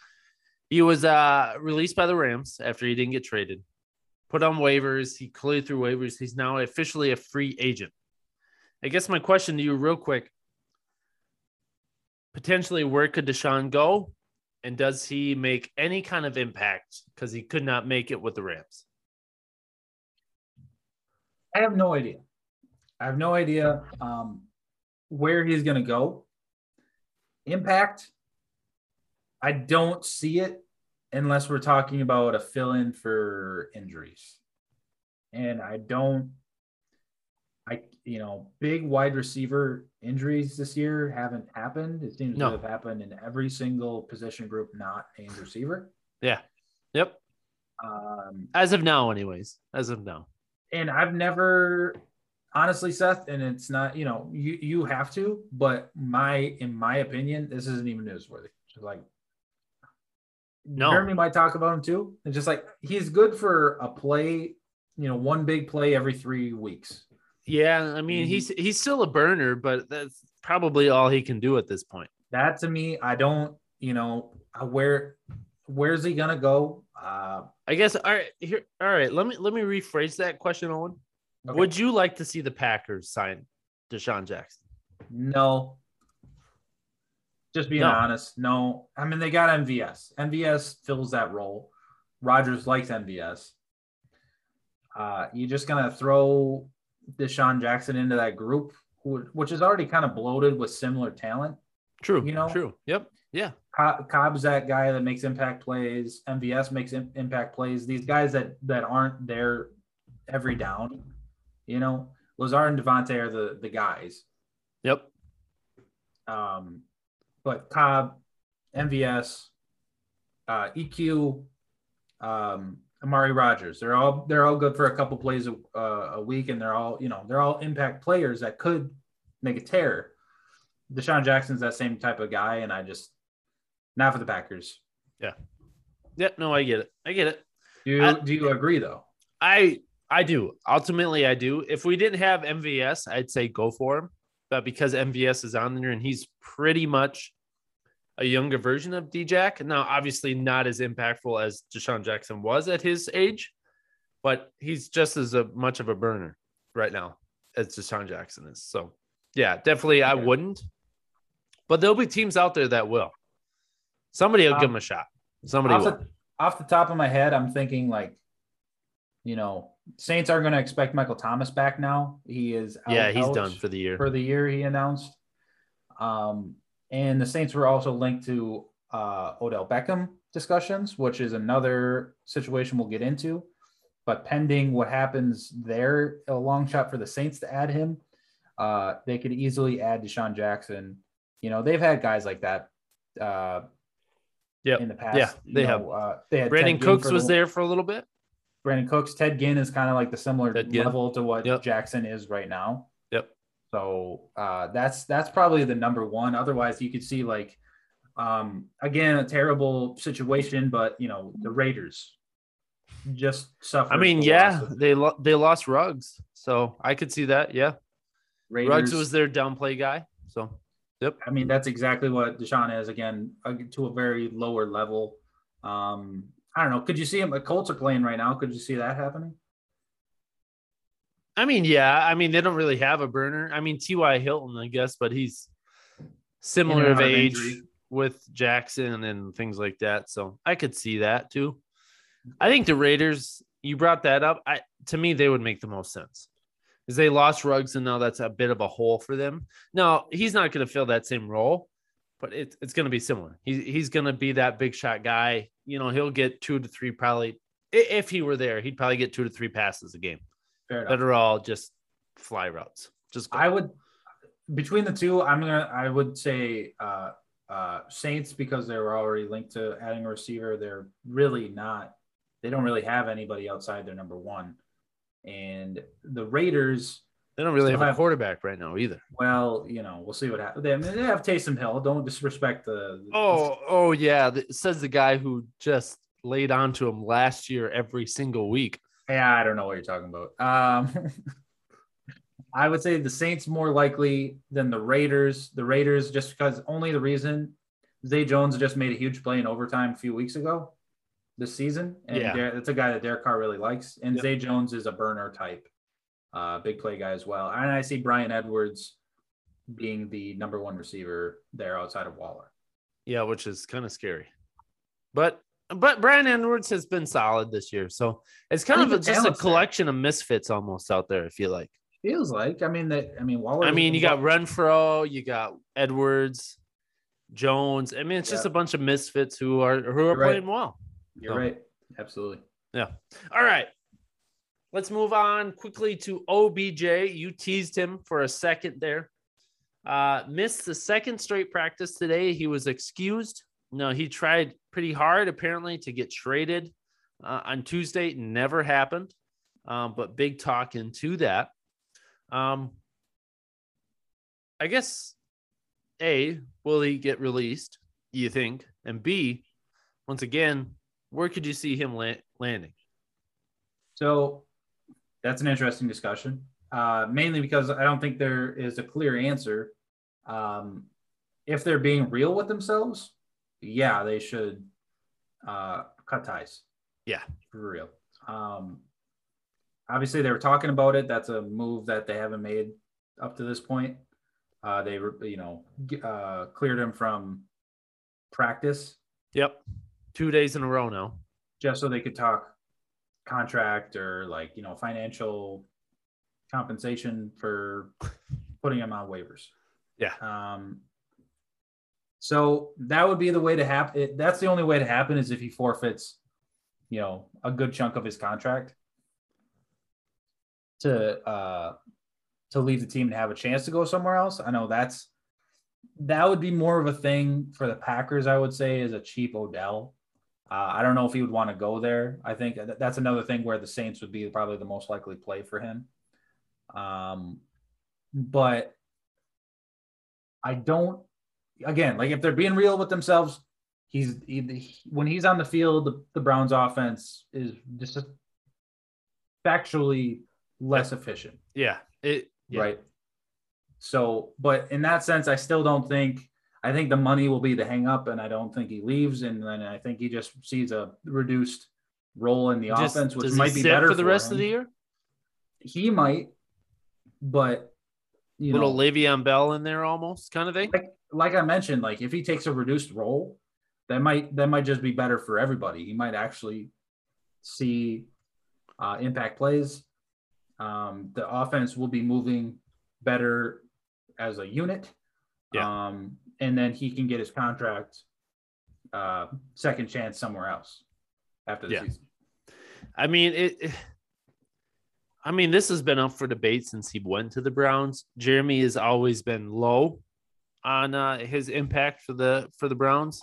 S1: He was uh, released by the Rams after he didn't get traded. Put on waivers. He cleared through waivers. He's now officially a free agent. I guess my question to you, real quick potentially, where could DeSean go? And does he make any kind of impact because he could not make it with the Rams?
S2: I have no idea. I have no idea um, where he's going to go. Impact, I don't see it unless we're talking about a fill in for injuries. And I don't I you know, big wide receiver injuries this year haven't happened. It seems no. to have happened in every single position group, not a receiver.
S1: Yeah. Yep. Um, As of now, anyways. As of now.
S2: And I've never honestly, Seth, and it's not, you know, you you have to, but my in my opinion, this isn't even newsworthy. Like no. Jeremy might talk about him too. It's just like he's good for a play, you know, one big play every three weeks.
S1: Yeah, I mean he's he's still a burner, but that's probably all he can do at this point.
S2: That to me, I don't, you know, where where's he gonna go? Uh,
S1: I guess all right here. All right, let me let me rephrase that question, Owen. Okay. Would you like to see the Packers sign DeSean Jackson?
S2: No. Just being no. honest, no. I mean, they got MVS. MVS fills that role. Rodgers likes MVS. Uh, you're just gonna throw DeSean Jackson into that group, who, which is already kind of bloated with similar talent.
S1: True. You know. True. Yep. Yeah.
S2: Cobb's that guy that makes impact plays. MVS makes impact plays. These guys that that aren't there every down. You know, Lazard and Davante are the the guys.
S1: Yep.
S2: Um, but Cobb, MVS, uh, EQ, um, Amari Rodgers, they're all they're all good for a couple plays a, uh, a week, and they're all you know they're all impact players that could make a tear. DeSean Jackson's that same type of guy, and I just not for the Packers.
S1: Yeah. Yeah. No, I get it. I get it.
S2: Do you,
S1: I-
S2: do you agree though?
S1: I I do. Ultimately, I do. If we didn't have MVS, I'd say go for him. But because MVS is on there and he's pretty much a younger version of Djack, now obviously not as impactful as DeSean Jackson was at his age, but he's just as a, much of a burner right now as DeSean Jackson is. So yeah, definitely I wouldn't. But there'll be teams out there that will. Somebody will
S2: Um,
S1: give him a shot. Somebody
S2: Off
S1: will.
S2: the, off the top of my head, I'm thinking like, you know, Saints aren't going to expect Michael Thomas back now. He is out-
S1: yeah, he's
S2: out
S1: done for the year.
S2: for the year. He announced, um, and the Saints were also linked to uh, Odell Beckham discussions, which is another situation we'll get into. But pending what happens there, a long shot for the Saints to add him. Uh, they could easily add DeSean Jackson. You know, they've had guys like that uh,
S1: Yep.
S2: in the past.
S1: Yeah,
S2: You
S1: they
S2: know,
S1: have.
S2: Uh, they had
S1: Brandin
S2: Ted
S1: Cooks was
S2: the-
S1: there for a little bit.
S2: Brandin Cooks, Ted Ginn is kind of like the similar level to what
S1: Yep.
S2: Jackson is right now. So uh, that's that's probably the number one. Otherwise, you could see like um, again a terrible situation, but you know the Raiders just suffered.
S1: I mean, yeah,
S2: of
S1: they lo- they lost Ruggs, so I could see that. Yeah,
S2: Raiders.
S1: Ruggs was their downplay guy. So yep.
S2: I mean, that's exactly what DeSean is again uh, to a very lower level. Um, I don't know. Could you see him? The Colts are playing right now. Could you see that happening?
S1: I mean, yeah, I mean they don't really have a burner. I mean T.Y. Hilton, I guess, but he's similar of age
S2: injury.
S1: with Jackson and things like that. So I could see that too. I think the Raiders. You brought that up. I to me they would make the most sense. Because they lost Ruggs and now that's a bit of a hole for them. Now he's not going to fill that same role, but it's it's going to be similar. He's he's going to be that big shot guy. You know, he'll get two to three probably. If he were there, he'd probably get two to three passes a game
S2: Fair enough.
S1: that are all just fly routes. Just go.
S2: I would between the two, I'm gonna I would say uh uh Saints because they were already linked to adding a receiver. They're really not they don't really have anybody outside their number one. And the Raiders,
S1: they don't really
S2: still
S1: have a quarterback right now either.
S2: well, you know, we'll see what happens. They, they have Taysom Hill. Don't disrespect the, the
S1: Oh, oh yeah. Says the guy who just laid onto him last year every single week.
S2: Yeah, I don't know what you're talking about. Um, I would say the Saints more likely than the Raiders. The Raiders, just because only the reason Zay Jones just made a huge play in overtime a few weeks ago this season. And
S1: Yeah.
S2: Der- a guy that Derek Carr really likes. And
S1: Yep.
S2: Zay Jones is a burner type, uh, big play guy as well. And I see Bryan Edwards being the number one receiver there outside of Waller.
S1: Yeah, which is kind of scary. But but Bryan Edwards has been solid this year. So it's kind of a, just a
S2: talent's there.
S1: collection of misfits almost out there, I feel like.
S2: Feels like. I mean that. I mean Waller.
S1: I mean, you got Renfrow, you got Edwards, Jones. I mean, it's just a bunch of misfits who are who are
S2: You're right.
S1: playing well.
S2: You're
S1: so.
S2: right. Absolutely. Yeah.
S1: All right. Let's move on quickly to OBJ. You teased him for a second there. Uh, missed the second straight practice today. He was excused. No, he tried pretty hard apparently to get traded uh, on Tuesday. Never happened. Um, but big talk into that. Um, I guess A, will he get released? You think? And B, once again, where could you see him la- landing?
S2: So that's an interesting discussion, uh, mainly because I don't think there is a clear answer. Um, if they're being real with themselves, yeah, they should uh, cut ties.
S1: Yeah.
S2: for real. Um, obviously, they were talking about it. That's a move that they haven't made up to this point. Uh, they, you know, uh, cleared him from practice
S1: Yep. Two days in a row now.
S2: just so they could talk contract or like you know financial compensation for putting him on waivers.
S1: Yeah.
S2: Um. So that would be the way to happen. That's the only way to happen is if he forfeits, you know, a good chunk of his contract. to uh to leave the team and have a chance to go somewhere else. I know that's that would be more of a thing for the Packers. I would say is a cheap Odell. Uh, I don't know if he would want to go there. I think that's another thing where the Saints would be probably the most likely play for him. Um, but I don't. Again, like if they're being real with themselves, he's he, when he's on the field, the, the Browns' offense is just factually less efficient.
S1: Yeah, it yeah.
S2: right. So, but in that sense, I still don't think. I think the money will be the hang up, and I don't think he leaves. And then I think he just sees a reduced role in the just, offense, which might be better
S1: for the
S2: for
S1: rest
S2: him.
S1: of the year.
S2: He might, but
S1: you little know, Le'Veon Bell in there, almost kind of thing.
S2: Like, like I mentioned, like if he takes a reduced role, that might that might just be better for everybody. He might actually see uh, impact plays. Um, the offense will be moving better as a unit. Yeah. Um, and then he can get his contract uh, second chance somewhere else after the yeah. season.
S1: I mean it, it. I mean, this has been up for debate since he went to the Browns. Jeremy has always been low on uh, his impact for the for the Browns.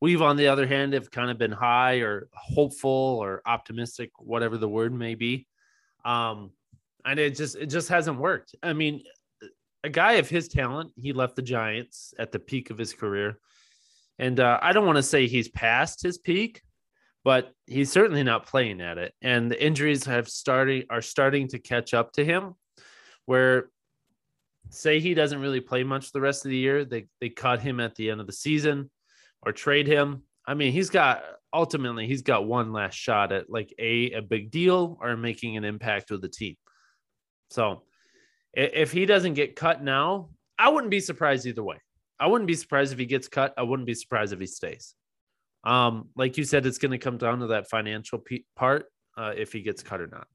S1: We've, on the other hand, have kind of been high or hopeful or optimistic, whatever the word may be. Um, and it just it just hasn't worked. I mean, a guy of his talent, he left the Giants at the peak of his career, and uh, I don't want to say he's past his peak, but he's certainly not playing at it. And the injuries have starting are starting to catch up to him, where say he doesn't really play much the rest of the year, they they cut him at the end of the season or trade him. I mean, he's got ultimately he's got one last shot at like a a big deal or making an impact with the team. So if he doesn't get cut now, I wouldn't be surprised either way. I wouldn't be surprised if he gets cut. I wouldn't be surprised if he stays. Um, like you said, it's going to come down to that financial part uh, if he gets cut or not.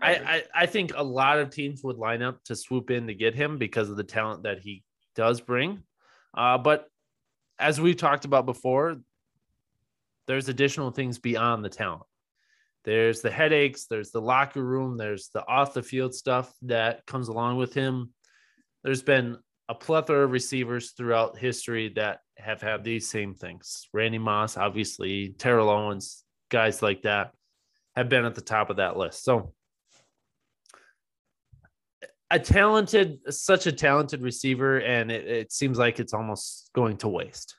S1: I, I, I think a lot of teams would line up to swoop in to get him because of the talent that he does bring. Uh, but as we've talked about before, there's additional things beyond the talent. There's the headaches, there's the locker room, there's the off the field stuff that comes along with him. There's been a plethora of receivers throughout history that have had these same things. Randy Moss, obviously, Terrell Owens, guys like that have been at the top of that list. So, a talented, such a talented receiver, and it, it seems like it's almost going to waste.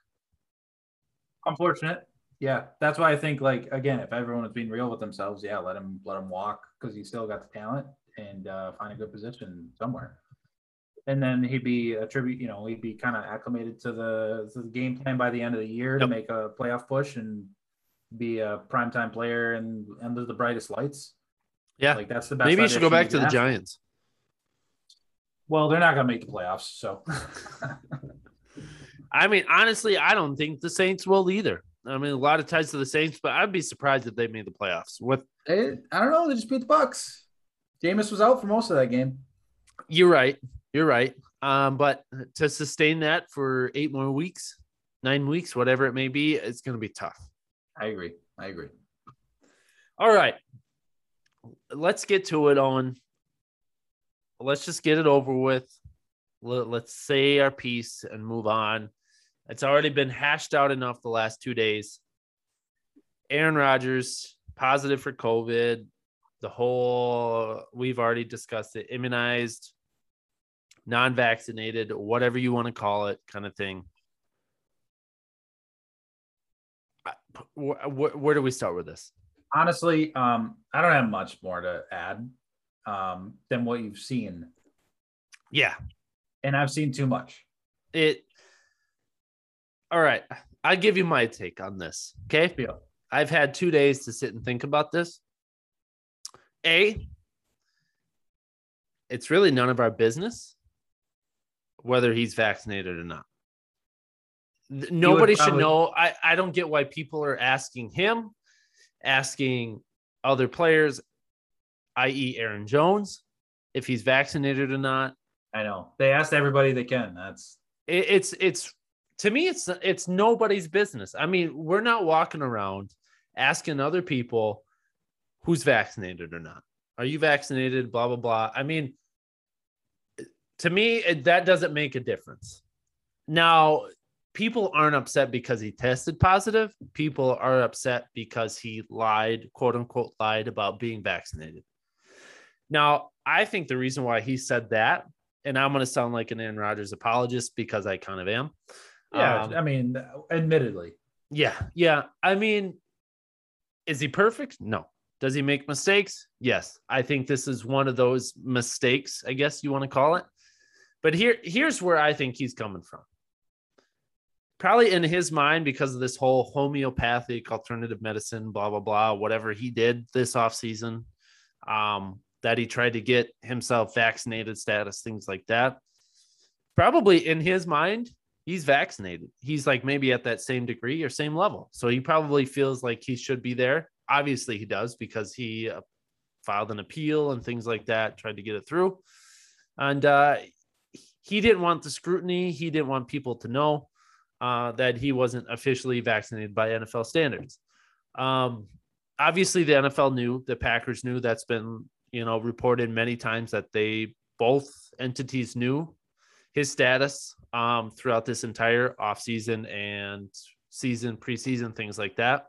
S2: Unfortunate. Yeah, that's why I think like again, if everyone is being real with themselves, yeah, let him let him walk because he still got the talent and uh, find a good position somewhere. And then he'd be a tribute, you know, he'd be kind of acclimated to the, to the game plan by the end of the year yep. to make a playoff push and be a primetime player and under the brightest lights.
S1: Yeah, like that's the best. Maybe you should go back to the Giants.
S2: Well, they're not going to make the playoffs, so.
S1: I mean, honestly, I don't think the Saints will either. I mean, a lot of ties to the Saints, but I'd be surprised if they made the playoffs. With
S2: I don't know, they just beat the Bucs. Jameis was out for most of that game.
S1: You're right. You're right. Um, but to sustain that for eight more weeks, nine weeks, whatever it may be, it's going to be tough.
S2: I agree. I agree.
S1: All right. Let's get to it on. Let's just get it over with. Let's say our piece and move on. It's already been hashed out enough the last two days. Aaron Rodgers positive for COVID. The whole we've already discussed it. Immunized, non-vaccinated, whatever you want to call it, kind of thing. Where, where, do we start with this?
S2: Honestly, um, I don't have much more to add um, than what you've seen.
S1: Yeah,
S2: and I've seen too much.
S1: It all right. I'll give you my take on this. Okay.
S2: Yeah.
S1: I've had two days to sit and think about this. A, it's really none of our business whether he's vaccinated or not. Nobody should know. I, I don't get why people are asking him, asking other players, i.e., Aaron Jones, if he's vaccinated or not.
S2: I know they asked everybody they can. That's
S1: it, it's it's to me it's it's nobody's business i mean we're not walking around asking other people who's vaccinated or not Are you vaccinated? Blah, blah, blah. I mean, to me, it, that doesn't make a difference. Now, people aren't upset because he tested positive. People are upset because he lied, quote unquote, lied about being vaccinated. Now, I think the reason why he said that, and I'm going to sound like an Aaron Rodgers apologist because I kind of am.
S2: Yeah,
S1: Um,
S2: I mean, admittedly,
S1: yeah, yeah. I mean, is he perfect? No. Does he make mistakes? Yes. I think this is one of those mistakes, I guess you want to call it. But here, here's where I think he's coming from. Probably in his mind, because of this whole homeopathic alternative medicine, blah, blah, blah, whatever he did this offseason, um, that he tried to get himself vaccinated status, things like that. Probably in his mind, he's vaccinated. He's like maybe at that same degree or same level. So he probably feels like he should be there. Obviously, he does because he uh, filed an appeal and things like that, tried to get it through. And uh, he didn't want the scrutiny. He didn't want people to know uh, that he wasn't officially vaccinated by NFL standards. Um, obviously, the NFL knew, the Packers knew. That's been, you know, reported many times that they both entities knew his status um, throughout this entire offseason and season, preseason, things like that.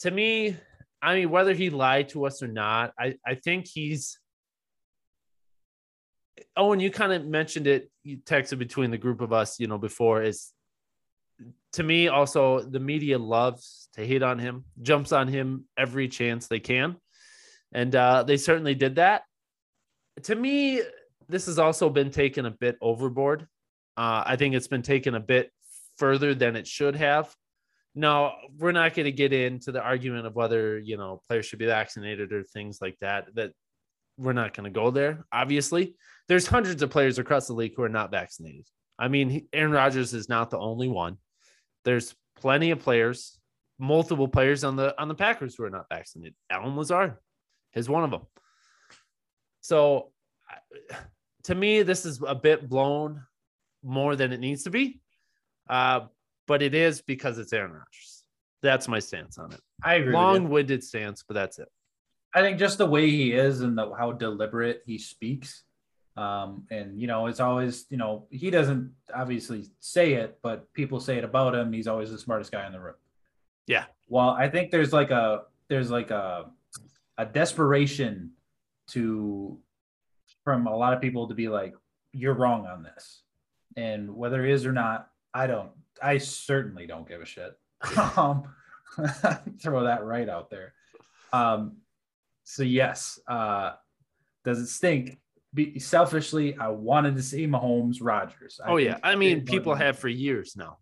S1: To me, I mean, whether he lied to us or not, I, I think he's. And you kind of mentioned it. You texted between the group of us, you know, before is to me also the media loves to hate on him, jumps on him every chance they can. And uh, they certainly did that. To me, this has also been taken a bit overboard. Uh, I think it's been taken a bit further than it should have. Now, we're not going to get into the argument of whether, you know, players should be vaccinated or things like that. That we're not going to go there. Obviously, there's hundreds of players across the league who are not vaccinated. I mean, Aaron Rodgers is not the only one. There's plenty of players, multiple players on the on the Packers who are not vaccinated. Allen Lazard is one of them. So, to me, this is a bit blown more than it needs to be. Uh, but it is because it's Aaron Rodgers. That's my stance on it.
S2: I agree.
S1: Long-winded stance, but that's it.
S2: I think just the way he is and the, how deliberate he speaks. Um, and you know, it's always, you know, he doesn't obviously say it, but people say it about him. He's always the smartest guy in the room.
S1: Yeah.
S2: Well, I think there's like a there's like a a desperation to from a lot of people to be like, you're wrong on this. And whether it is or not, I don't I certainly don't give a shit. um throw that right out there. Um so yes, uh, does it stink? Be, selfishly, I wanted to see Mahomes Rodgers.
S1: Oh yeah, I mean, people have for years now.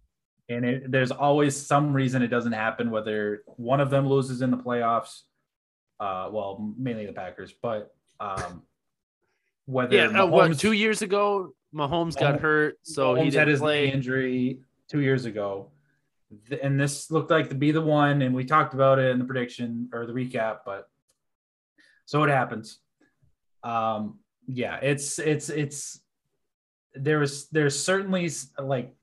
S2: and it, there's always some reason it doesn't happen. Whether one of them loses in the playoffs, uh, well, mainly the Packers, but um, whether
S1: Yeah, uh, what
S2: Mahomes-
S1: two years ago, Mahomes got
S2: Mahomes-
S1: hurt, so he
S2: Mahomes had
S1: didn't
S2: his
S1: play.
S2: injury two years ago, and this looked like to be the one. And we talked about it in the prediction or the recap, but so it happens. Um, yeah, it's it's it's there's there's certainly like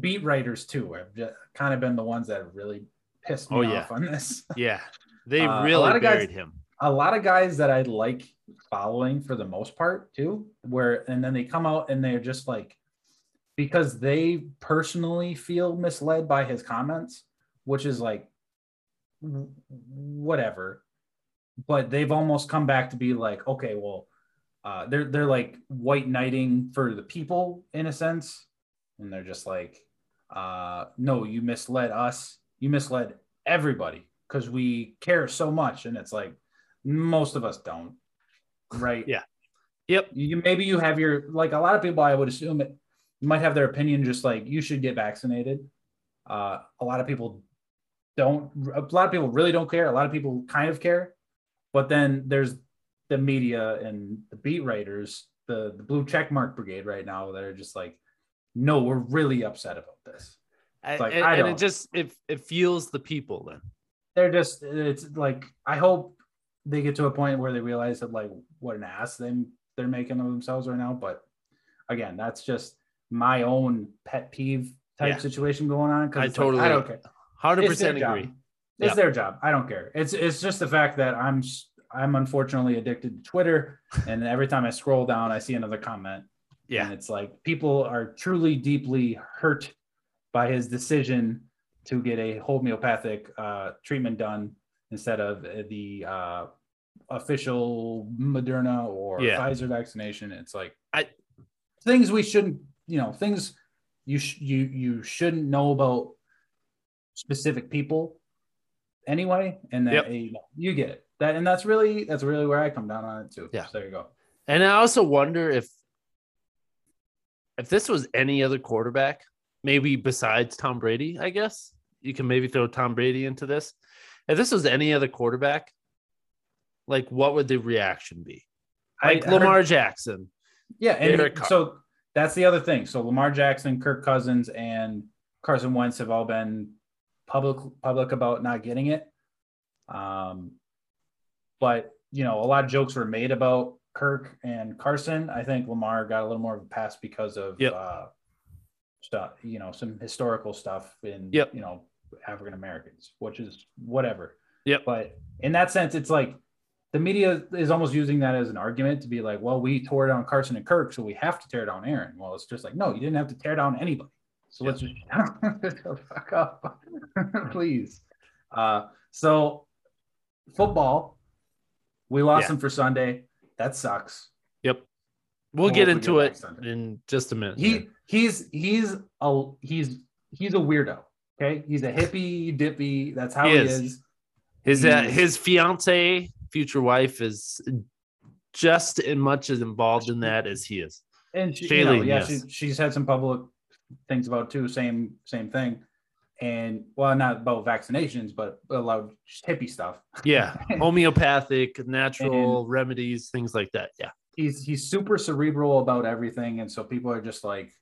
S2: beat writers too have just kind of been the ones that have really pissed me
S1: Oh, yeah.
S2: off on this.
S1: Yeah, they
S2: Uh, a
S1: really
S2: lot of guys-
S1: buried him.
S2: a lot of guys that I like following for the most part too, where and then they come out and they're just like because they personally feel misled by his comments, which is like whatever. But they've almost come back to be like, okay, well, uh, they're they're like white knighting for the people in a sense, and they're just like, uh, no, you misled us, you misled everybody because we care so much, and it's like most of us don't, right?
S1: Yeah. Yep.
S2: You maybe you have your like a lot of people. I would assume it might have their opinion, just like you should get vaccinated. Uh, a lot of people don't. A lot of people really don't care. A lot of people kind of care, but then there's the media and the beat writers, the the blue checkmark brigade right now that are just like, no, we're really upset about this.
S1: I-
S2: like,
S1: and,
S2: I
S1: and it just it it fuels the people then.
S2: they're just it's like I hope they get to a point where they realize that like what an ass they they're making of themselves right now. But again, that's just my own pet peeve type
S1: Yeah.
S2: situation going on.
S1: I
S2: Because like,
S1: totally
S2: I don't care.
S1: Hundred
S2: It's
S1: percent
S2: job.
S1: agree.
S2: It's
S1: Yeah.
S2: their job. I don't care. It's it's just the fact that I'm I'm unfortunately addicted to Twitter, and every time I scroll down, I see another comment.
S1: Yeah.
S2: And it's like people are truly deeply hurt by his decision to get a homeopathic uh, treatment done instead of the uh, official Moderna or
S1: Yeah.
S2: Pfizer vaccination. It's like
S1: I-
S2: things we shouldn't, you know, things you sh- you you shouldn't know about specific people anyway. And that
S1: Yep.
S2: you, you get it. That and that's really that's really where I come down on it too.
S1: Yeah.
S2: So there you go.
S1: And I also wonder if if this was any other quarterback, maybe besides Tom Brady, I guess you can maybe throw Tom Brady into this. If this was any other quarterback, like what would the reaction be? Like
S2: heard-
S1: Lamar Jackson.
S2: Yeah, and so that's the other thing. So Lamar Jackson, Kirk Cousins, and Carson Wentz have all been public public about not getting it. Um, but you know, a lot of jokes were made about Kirk and Carson. I think Lamar got a little more of a pass because of
S1: Yep.
S2: uh, stuff, you know, some historical stuff in
S1: Yep.
S2: you know African Americans, which is whatever.
S1: Yep.
S2: But in that sense, it's like the media is almost using that as an argument to be like, well, we tore down Carson and Kirk, so we have to tear down Aaron. Well, it's just like, no, you didn't have to tear down anybody. So let's just fuck up, please. Uh, so football, we lost
S1: Yeah.
S2: him for Sunday. That sucks.
S1: Yep. We'll get into it
S2: Sunday.
S1: in just a minute.
S2: He he's he's a he's he's a weirdo. Okay, he's a hippie dippy. That's how
S1: He
S2: he,
S1: is.
S2: is.
S1: His uh, his fiance, future wife, is just as much as involved in that as he is.
S2: And she, you know, yeah,
S1: yes.
S2: she, she's had some public things about too. Same same thing. And well, not about vaccinations, but about just hippie stuff.
S1: Yeah, homeopathic, natural remedies, things like that. Yeah,
S2: He's he's super cerebral about everything, and so people are just like,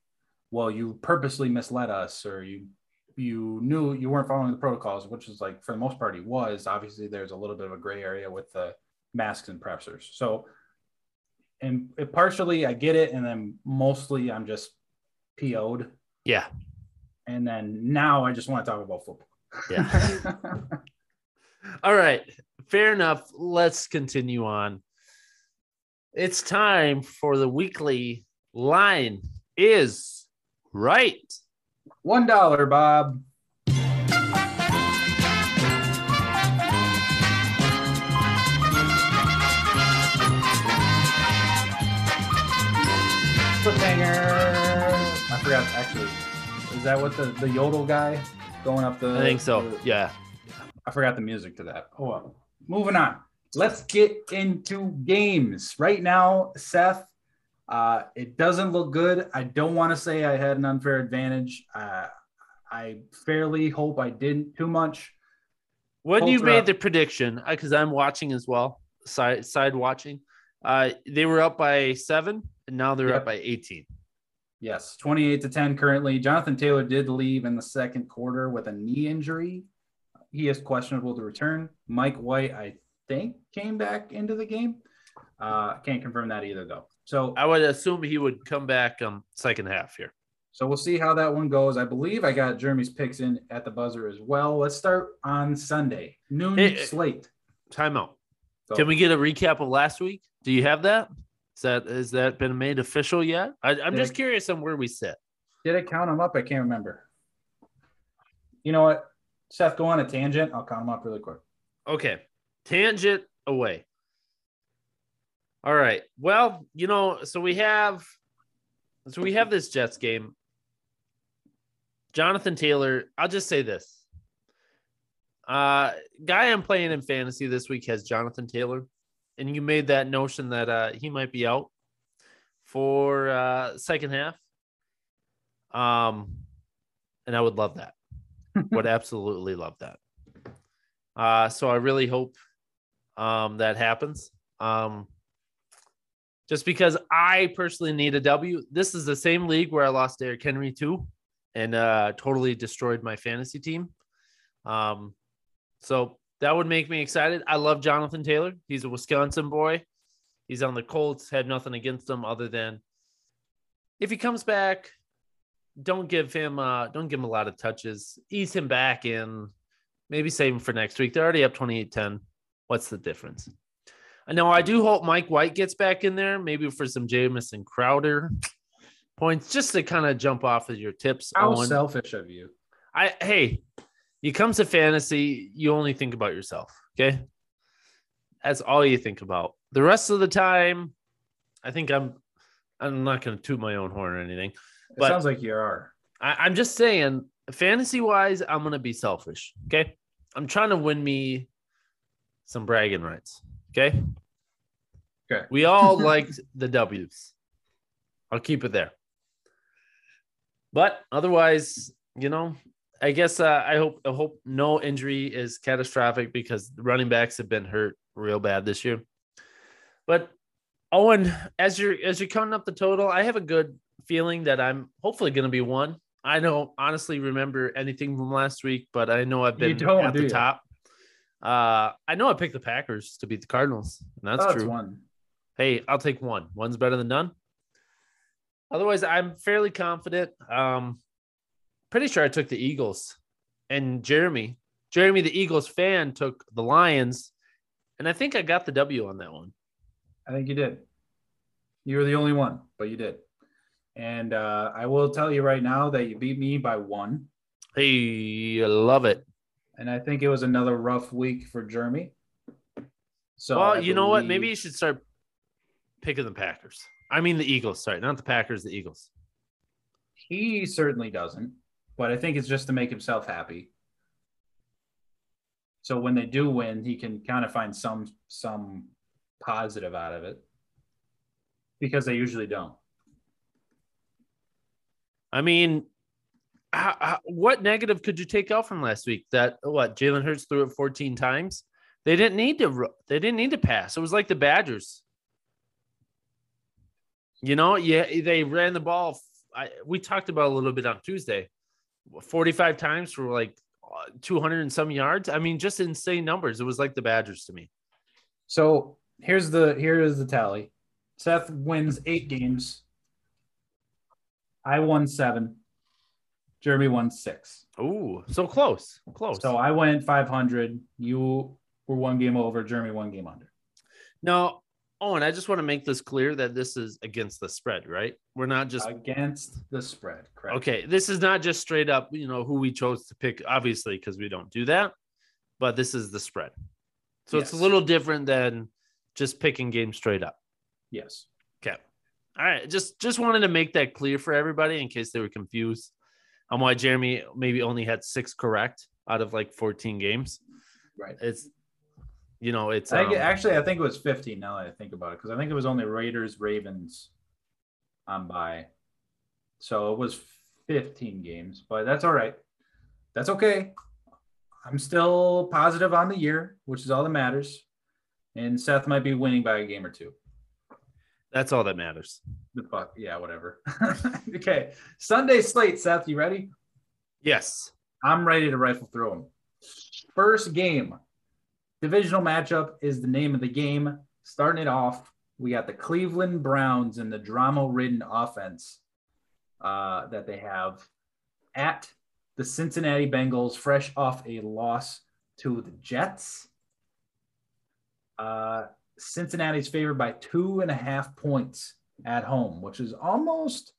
S2: "Well, you purposely misled us, or you you knew you weren't following the protocols," which is like for the most part he was. Obviously, there's a little bit of a gray area with the masks and pressers. So, and partially I get it, and then mostly I'm just PO'd.
S1: yeah,
S2: And then now I just want to talk about football.
S1: yeah. All right, fair enough. Let's continue on. It's time for the weekly line is right.
S2: One dollar, Bob. Cliffhanger. I forgot. Actually, is that what the the yodel guy going up the?
S1: I think so.
S2: the-
S1: Yeah.
S2: I forgot the music to that. Oh well. Moving on. Let's get into games right now, Seth. Uh, it doesn't look good. I don't want to say I had an unfair advantage. Uh, I fairly hope I didn't too much.
S1: When you
S2: Colts
S1: made
S2: up.
S1: the prediction, because I'm watching as well, side side watching, uh, they were up by seven, and now they're
S2: Yep.
S1: up by 18.
S2: Yes, 28 to 10 currently. Jonathan Taylor did leave in the second quarter with a knee injury. He is questionable to return. Mike White, I think, came back into the game. Uh, can't confirm that either, though. So
S1: I would assume he would come back um second half here.
S2: So we'll see how that one goes. I believe I got Jeremy's picks in at the buzzer as well. Let's start on Sunday, noon
S1: Hey,
S2: slate.
S1: Timeout. Can we get a recap of last week? Do you have that? Is that has that been made official yet? I, I'm
S2: Yeah.
S1: just curious on where we sit.
S2: did I count them up? I can't remember. You know what? Seth, go on a tangent. I'll count them up really quick.
S1: Okay. Tangent away. All right. Well, you know, so we have so we have this Jets game. Jonathan Taylor, I'll just say this. Uh guy I'm playing in fantasy this week has Jonathan Taylor. And you made that notion that uh he might be out for uh second half. Um and I would love that. would absolutely love that. Uh, so I really hope um, that happens. Um, just because I personally need a W. This is the same league where I lost Derrick Henry too, and uh, totally destroyed my fantasy team. Um, so that would make me excited. I love Jonathan Taylor. He's a Wisconsin boy. He's on the Colts. Had nothing against him other than if he comes back, don't give him uh don't give him a lot of touches. Ease him back in. Maybe save him for next week. They're already up 28-10. What's the difference? I know I do hope Mike White gets back in there, maybe for some Jamison Crowder points, just to kind of jump off of your tips.
S2: How
S1: Owen.
S2: selfish of you.
S1: I hey, you comes to fantasy, you only think about yourself. Okay. That's all you think about. The rest of the time, I think I'm I'm not gonna toot my own horn or anything.
S2: It sounds like you are.
S1: I, I'm just saying, fantasy wise, I'm gonna be selfish. Okay. I'm trying to win me some bragging rights. Okay.
S2: Okay.
S1: We all liked the W's. I'll keep it there. But otherwise, you know, I guess uh, I hope I hope no injury is catastrophic because running backs have been hurt real bad this year. But Owen, as you're as you're counting up the total, I have a good feeling that I'm hopefully going to be one. I don't honestly remember anything from last week, but I know I've been at the
S2: you?
S1: top. Uh, I know I picked the Packers to beat the Cardinals, and that's
S2: Oh,
S1: true.
S2: one.
S1: Hey, I'll take one. One's better than none. Otherwise, I'm fairly confident. Um, pretty sure I took the Eagles, and Jeremy, Jeremy, the Eagles fan, took the Lions, and I think I got the W on that one.
S2: I think you did. You were the only one, but you did. And uh, I will tell you right now that you beat me by one.
S1: Hey, I love it.
S2: And I think it was another rough week for Jeremy. So
S1: well,
S2: I
S1: you know what? Maybe you should start picking the Packers. I mean the Eagles. Sorry, not the Packers. The Eagles.
S2: he certainly doesn't, but I think it's just to make himself happy. So when they do win, he can kind of find some some positive out of it because they usually don't.
S1: I mean, how, how- what negative could you take out from last week? That what Jalen Hurts threw it 14 times. They didn't need to. They didn't need to pass. It was like the Badgers. You know, yeah, they ran the ball. I, we talked about a little bit on Tuesday. 45 times for like uh, 200 and some yards. I mean, just insane numbers. It was like the Badgers to me.
S2: So here's the here is the tally. Seth wins eight games. I won seven. Jeremy won six.
S1: Ooh, so close, close.
S2: So I went 500. You were one game over. Jeremy one game under.
S1: Now, and I just want to make this clear that this is against the spread, right? We're not just
S2: Against the spread, correct?
S1: okay. This is not just straight up, you know, who we chose to pick, obviously, because we don't do that. But this is the spread, so it's a little different than just picking games straight up.
S2: Yes.
S1: Okay, all right. Just just wanted to make that clear for everybody in case they were confused on why Jeremy maybe only had six correct out of like 14 games.
S2: Right.
S1: It's you know, it's
S2: I
S1: um,
S2: actually, I think it was 15 now that I think about it, because I think it was only Raiders, Ravens on by. So it was 15 games, but that's all right. That's okay. I'm still positive on the year, which is all that matters. And Seth might be winning by a game or two.
S1: that's all that matters.
S2: The fuck, yeah, whatever. okay, Sunday slate, Seth, you ready?
S1: Yes.
S2: I'm ready to rifle through them. First game, divisional matchup is the name of the game. Starting it off, we got the Cleveland Browns and the drama-ridden offense uh, that they have at the Cincinnati Bengals, fresh off a loss to the Jets. Uh, Cincinnati's favored by two and a half points at home, which is almost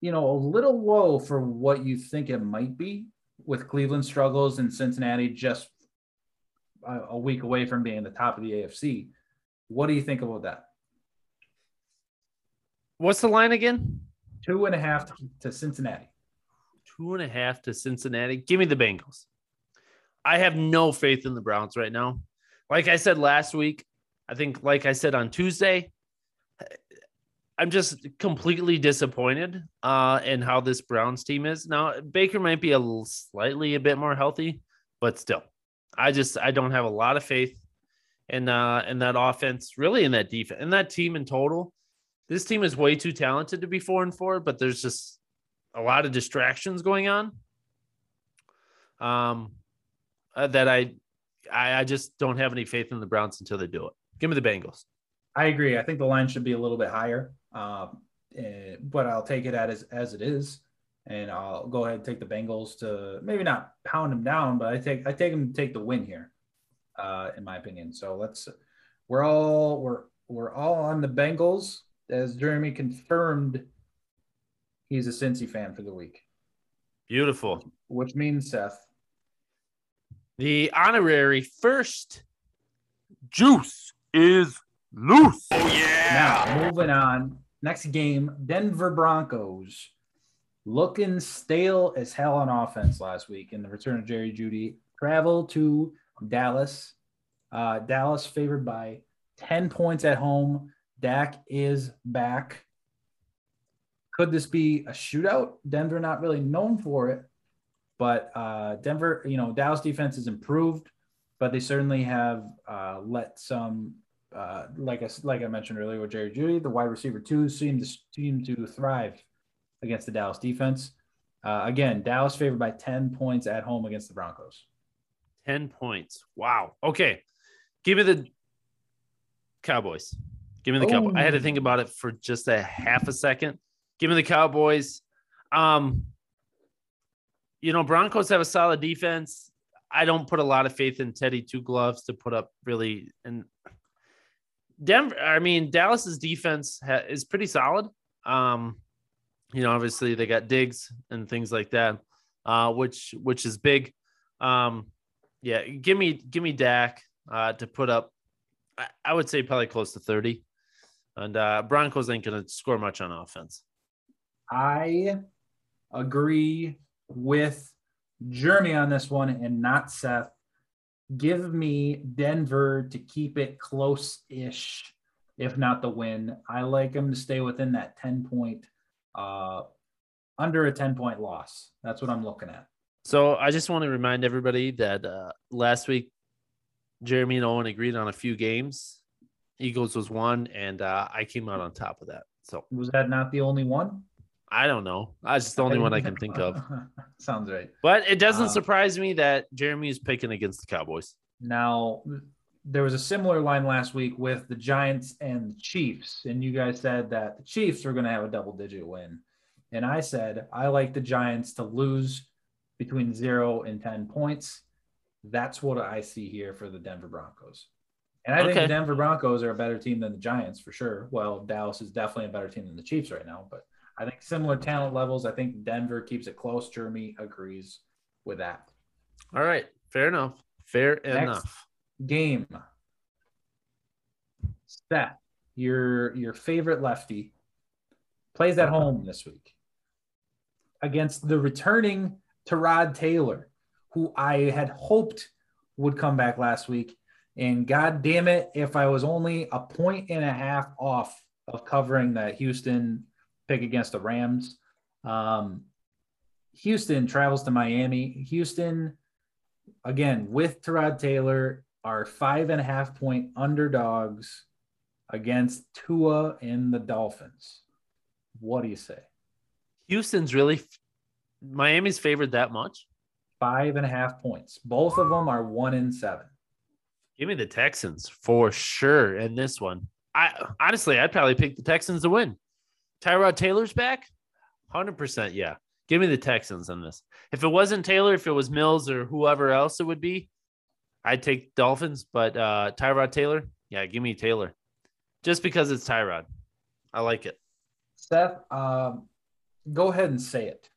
S2: you know, a little low for what you think it might be with Cleveland struggles and Cincinnati just a, a week away from being the top of the AFC. What do you think about that?
S1: What's the line again?
S2: Two and a half to, Cincinnati.
S1: Two and a half to Cincinnati. Give me the Bengals. I have no faith in the Browns right now. Like I said last week, I think, like I said on Tuesday, I'm just completely disappointed uh, in how this Browns team is. Now, Baker might be a slightly a bit more healthy, but still, I just I don't have a lot of faith in uh, in that offense, really in that defense, in that team in total. This team is way too talented to be four and four, but there's just a lot of distractions going on. Um, uh, that I, I I just don't have any faith in the Browns until they do it. Give me the Bengals.
S2: I agree. I think the line should be a little bit higher, um, eh, but I'll take it at as as it is, and I'll go ahead and take the Bengals to maybe not pound them down, but I take I take them to take the win here, uh, in my opinion. So let's we're all we're we're all on the Bengals as Jeremy confirmed he's a Cincy fan for the week.
S1: Beautiful.
S2: Which means Seth.
S1: The honorary first juice is loose.
S3: Oh yeah.
S2: Now moving on. Next game, Denver Broncos. Looking stale as hell on offense last week in the return of Jerry Jeudy. Travel to Dallas. Uh, Dallas favored by 10 points at home. Dak is back. Could this be a shootout? Denver not really known for it, but uh, Denver, you know, Dallas defense has improved, but they certainly have uh, let some, uh, like I like I mentioned earlier with Jerry Jeudy, the wide receiver two seem to seem to thrive against the Dallas defense. Uh, again, Dallas favored by 10 points at home against the Broncos.
S1: 10 points. Wow. Okay. Give me the Cowboys. Give me the Cowboys. I had to think about it for just a half a second. Give me the Cowboys. Um, you know, Broncos have a solid defense. I don't put a lot of faith in Teddy Two Gloves to put up really. And Denver, I mean, Dallas's defense ha- is pretty solid. Um, you know, obviously they got Diggs and things like that, uh, which which is big. Um, yeah, give me give me Dak uh, to put up. I, I would say probably close to thirty, and uh, Broncos ain't gonna score much on offense.
S2: I agree with Jeremy on this one and not Seth. Give me Denver to keep it close ish, if not the win. I like them to stay within that 10 point, uh, under a 10 point loss. That's what I'm looking at.
S1: So I just want to remind everybody that uh, last week, Jeremy and Owen agreed on a few games. Eagles was one, and uh, I came out on top of that. So
S2: Was that not the only one?
S1: I don't know. That's just the only one I can think of.
S2: Sounds right.
S1: But it doesn't
S2: Uh,
S1: surprise me that Jeremy is picking against the Cowboys.
S2: Now, there was a similar line last week with the Giants and the Chiefs, and you guys said that the Chiefs were going to have a double digit win. And I said, I like the Giants to lose between zero and 10 points. That's what I see here for the Denver Broncos. And I think the Denver Broncos are a better team than the Giants for sure. Well, Dallas is definitely a better team than the Chiefs right now, but I think similar talent levels. I think Denver keeps it close. Jeremy agrees with that.
S1: All right. Fair enough. Fair
S2: Next.
S1: enough.
S2: Game. Seth, your your favorite lefty, plays at home this week against the returning Tyrod Taylor, who I had hoped would come back last week. And god damn it, if I was only a point and a half off of covering that Houston pick against the Rams. Um, Houston travels to Miami. Houston, again, with Tyrod Taylor, are five and a half point underdogs against Tua and the Dolphins. What do you say?
S1: Houston's really Miami's favored that much.
S2: Five and a half points. Both of them are one in seven.
S1: Give me the Texans for sure in this one. I honestly, I'd probably pick the Texans to win. Tyrod Taylor's back, hundred percent. Yeah, give me the Texans in this. If it wasn't Taylor, if it was Mills or whoever else it would be, I'd take Dolphins. But uh Tyrod Taylor, yeah, give me Taylor, just because it's Tyrod. I like it.
S2: Seth, um, go ahead and say it.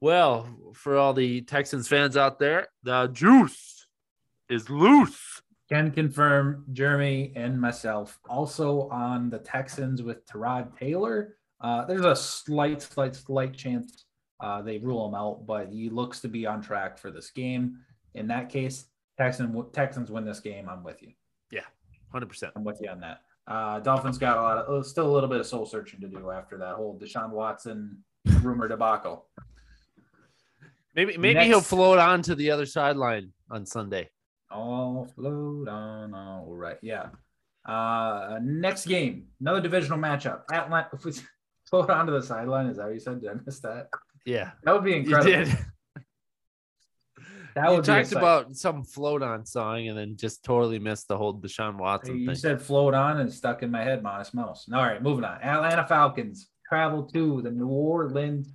S1: Well, for all the Texans fans out there, the juice is loose.
S2: Can confirm Jeremy and myself also on the Texans with Tyrod Taylor. Uh, there's a slight, slight, slight chance uh, they rule him out, but he looks to be on track for this game. In that case, Texan, Texans win this game. I'm with you.
S1: Yeah, Hundred percent.
S2: I'm with you on that. Uh, Dolphins got a lot of still a little bit of soul searching to do after that whole Deshaun Watson rumor debacle.
S1: Maybe maybe
S2: Next.
S1: he'll float on to the other sideline on Sunday.
S2: All float on, all right, yeah. Uh, next game, another divisional matchup. Atlanta, if we float onto the sideline, is that what you said? Did I miss that?
S1: Yeah,
S2: That would be incredible.
S1: Did.
S2: That
S1: you
S2: would
S1: talked
S2: exciting.
S1: about some float on song and then just totally missed the whole Deshaun Watson
S2: You
S1: thing.
S2: said float on and stuck in my head, Modest Mouse. All right, moving on. Atlanta Falcons travel to the New Orleans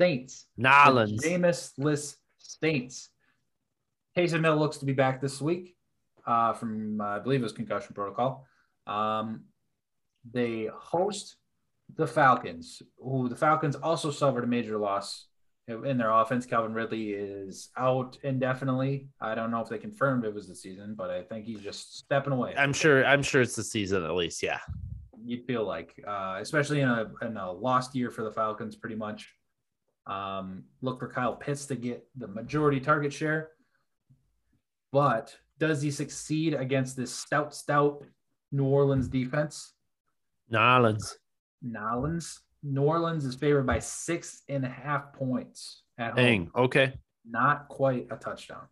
S2: Saints.
S1: Nolans.
S2: Jameis List Saints. Taysom Hill looks to be back this week. uh, from uh, I believe it was concussion protocol. Um, they host the Falcons, who the Falcons also suffered a major loss in their offense. Calvin Ridley is out indefinitely. I don't know if they confirmed it was the season, but I think he's just stepping away.
S1: I'm sure. I'm sure it's the season at least. Yeah.
S2: You'd feel like, uh, especially in a in a lost year for the Falcons, pretty much. Um, look for Kyle Pitts to get the majority target share, but does he succeed against this stout, stout New Orleans defense?
S1: Nolans.
S2: Nolans. New Orleans is favored by six and a half points at
S1: Dang.
S2: home.
S1: Okay.
S2: Not quite a touchdown.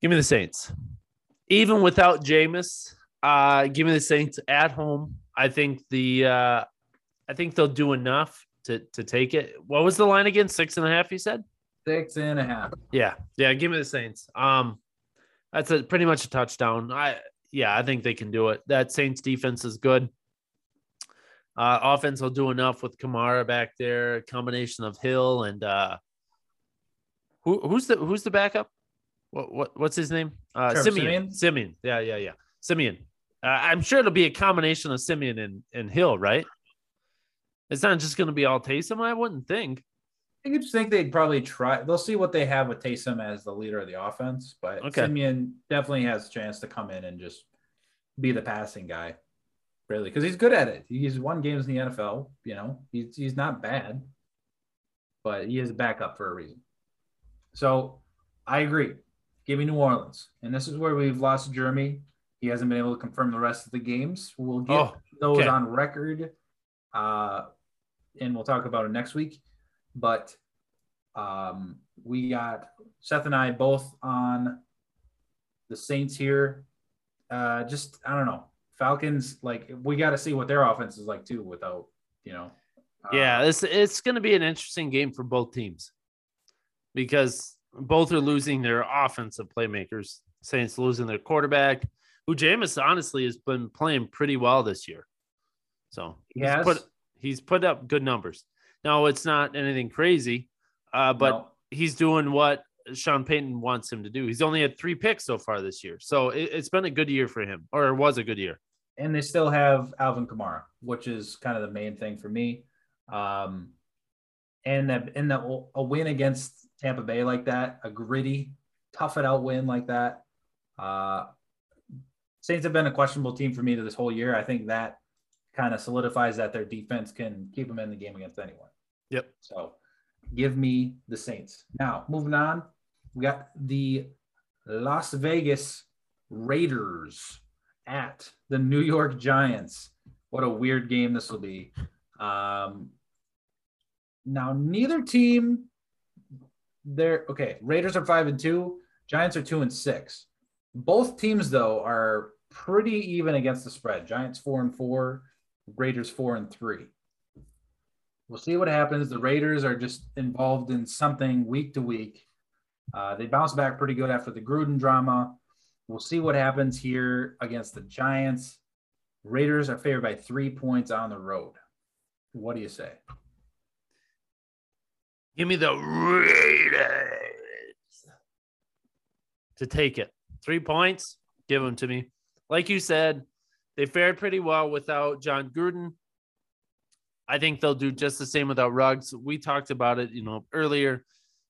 S1: Give me the Saints. Even without Jameis, uh, give me the Saints at home. I think the uh, I think they'll do enough to to take it. What was the line again? Six and a half, you said?
S2: Six and a half.
S1: Yeah. Yeah. Give me the Saints. Um that's a pretty much a touchdown. I yeah, I think they can do it. That Saints defense is good. Uh, offense will do enough with Kamara back there, combination of Hill and uh, who who's the who's the backup? What what what's his name? Uh,
S2: Trevor Siemian.
S1: Siemian. Yeah, yeah, yeah. Siemian. Uh, I'm sure it'll be a combination of Siemian and, and Hill, right? It's not just going to be all Taysom. I wouldn't think.
S2: I just think they'd probably try. They'll see what they have with Taysom as the leader of the offense, but
S1: Okay.
S2: Siemian definitely has a chance to come in and just be the passing guy, really, because he's good at it. He's won games in the NFL. You know, he's he's not bad, but he is a backup for a reason. So I agree. Give me New Orleans, and this is where we've lost Jeremy. He hasn't been able to confirm the rest of the games. We'll get
S1: Oh,
S2: those
S1: okay.
S2: on record, uh, and we'll talk about it next week. But um, we got Seth and I both on the Saints here. Uh, just I don't know Falcons. Like we got to see what their offense is like too. Without you know, uh,
S1: Yeah, it's it's going to be an interesting game for both teams because both are losing their offensive playmakers. Saints losing their quarterback, who Jameis honestly has been playing pretty well this year. So
S2: He
S1: he's put he's put up good numbers. Now it's not anything crazy, uh, but
S2: no.
S1: he's doing what Sean Payton wants him to do. He's only had three picks so far this year, so it, it's been a good year for him, or it was a good year.
S2: and they still have Alvin Kamara, which is kind of the main thing for me. Um, and that in the a win against Tampa Bay like that, a gritty, tough it out win like that. Uh, Saints have been a questionable team for me to this whole year. I think that kind of solidifies that their defense can keep them in the game against anyone.
S1: Yep.
S2: So give me the Saints. Now, moving on, we got the Las Vegas Raiders at the New York Giants. What a weird game this will be. Um, now, neither team, they're okay. Raiders are five and two, Giants are two and six. Both teams, though, are pretty even against the spread. Giants four and four, Raiders four and three. We'll see what happens. The Raiders are just involved in something week to week. Uh, they bounce back pretty good after the Gruden drama. We'll see what happens here against the Giants. Raiders are favored by three points on the road. What do you say?
S1: Give me the Raiders to take it. Three points, give them to me. Like you said, they fared pretty well without Jon Gruden. I think they'll do just the same without Ruggs. We talked about it, you know, earlier,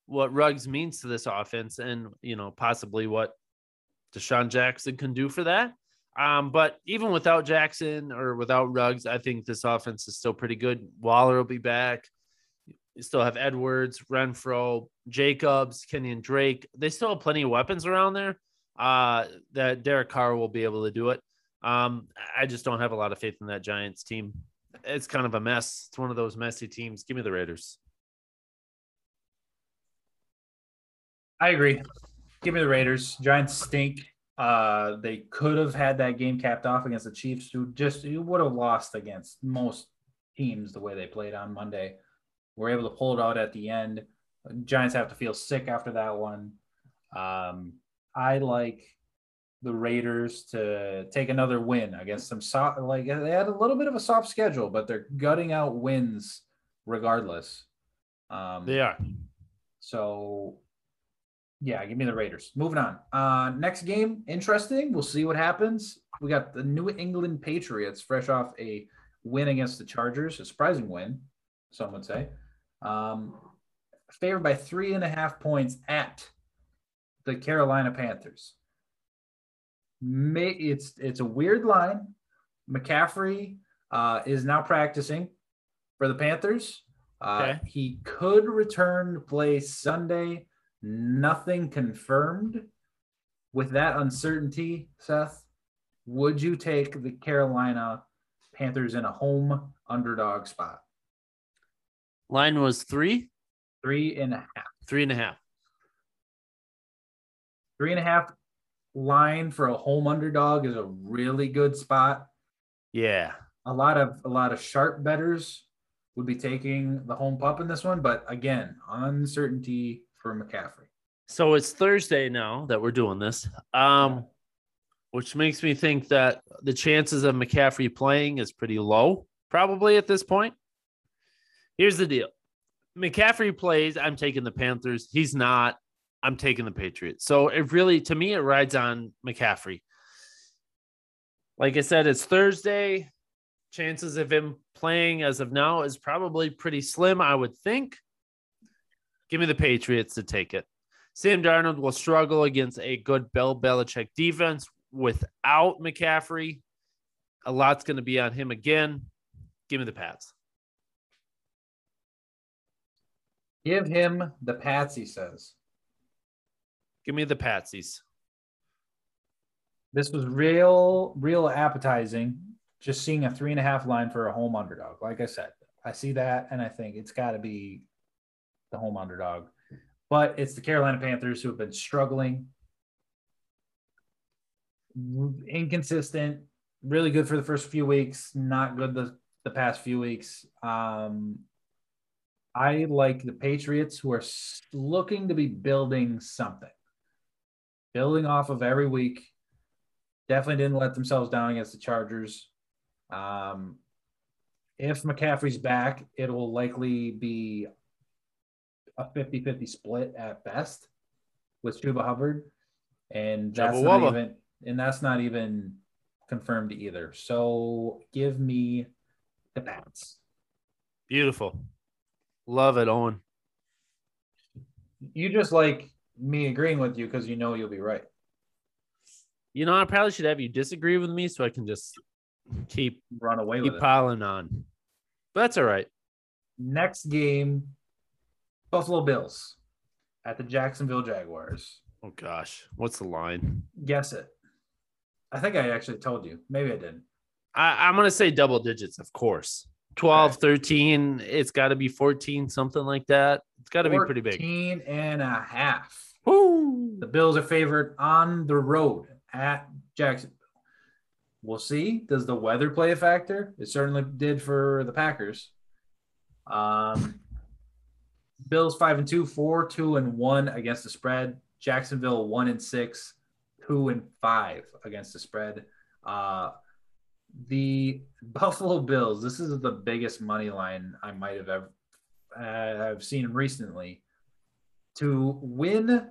S1: what Ruggs means to this offense, and you know, possibly what DeSean Jackson can do for that. Um, but even without Jackson or without Ruggs, I think this offense is still pretty good. Waller will be back. You still have Edwards, Renfrow, Jacobs, Kenyon Drake. They still have plenty of weapons around there. Uh, that Derek Carr will be able to do it. Um, I just don't have a lot of faith in that Giants team. It's kind of a mess. It's one of those messy teams. Give me the Raiders.
S2: I agree. Give me the Raiders. Giants stink. Uh, they could have had that game capped off against the Chiefs, who just who would have lost against most teams the way they played on Monday. We're able to pull it out at the end. Giants have to feel sick after that one. Um, I like the Raiders to take another win against some soft. Like they had a little bit of a soft schedule, but they're gutting out wins regardless. Um,
S1: They are.
S2: so Yeah, give me the Raiders. Moving on. Uh, next game, interesting. We'll see what happens. We got the New England Patriots, fresh off a win against the Chargers, a surprising win, some would say. Um, favored by three and a half points at the Carolina Panthers. May, it's it's a weird line. McCaffrey uh, is now practicing for the Panthers. Uh,
S1: Okay.
S2: He could return to play Sunday. Nothing confirmed. With that uncertainty, Seth, would you take the Carolina Panthers in a home underdog spot?
S1: Line was three,
S2: Three and a half.
S1: three and a half.
S2: Three and a half line for a home underdog is a really good spot.
S1: Yeah.
S2: a lot of a lot of sharp bettors would be taking the home pup in this one, but again, uncertainty for McCaffrey.
S1: So it's Thursday now that we're doing this. Um, which makes me think that the chances of McCaffrey playing is pretty low, probably at this point. Here's the deal McCaffrey plays, I'm taking the Panthers. He's not, I'm taking the Patriots. So it really, to me, it rides on McCaffrey. Like I said, it's Thursday. Chances of him playing as of now is probably pretty slim, I would think. Give me the Patriots to take it. Sam Darnold will struggle against a good Bill Belichick defense without McCaffrey. A lot's going to be on him again. Give me the Pats.
S2: Give him the Pats, he says.
S1: Give me the Patsies.
S2: This was real, real appetizing. Just seeing a three and a half line for a home underdog. Like I said, I see that and I think it's got to be the home underdog. But it's the Carolina Panthers who have been struggling, inconsistent, really good for the first few weeks, not good the, the past few weeks. Um, I like the Patriots who are looking to be building something, building off of every week. Definitely didn't let themselves down against the Chargers. Um, if McCaffrey's back, it will likely be a 50 50 split at best with Chuba Hubbard. And that's not
S1: Wubba.
S2: even and that's not even confirmed either. So give me the Pats.
S1: Beautiful. Love it, Owen.
S2: You just like me agreeing with you because you know you'll be right.
S1: You know, I probably should have you disagree with me so I can just keep
S2: Run away with
S1: keep
S2: it.
S1: piling on. But that's all right.
S2: Next game, Buffalo Bills at the Jacksonville Jaguars.
S1: Oh gosh, what's the line?
S2: Guess it. I think I actually told you. Maybe I didn't.
S1: I, I'm gonna say double digits, of course. 12, 13, it's got to be 14, something like that. It's got to be pretty big.
S2: 14 and a half.
S1: Woo!
S2: The Bills are favored on the road at Jacksonville. We'll see. Does the weather play a factor? It certainly did for the Packers. Um, Bills five and two, four, two and one against the spread. Jacksonville one and six, two and five against the spread. Uh, the Buffalo Bills. This is the biggest money line I might have ever uh, have seen recently. To win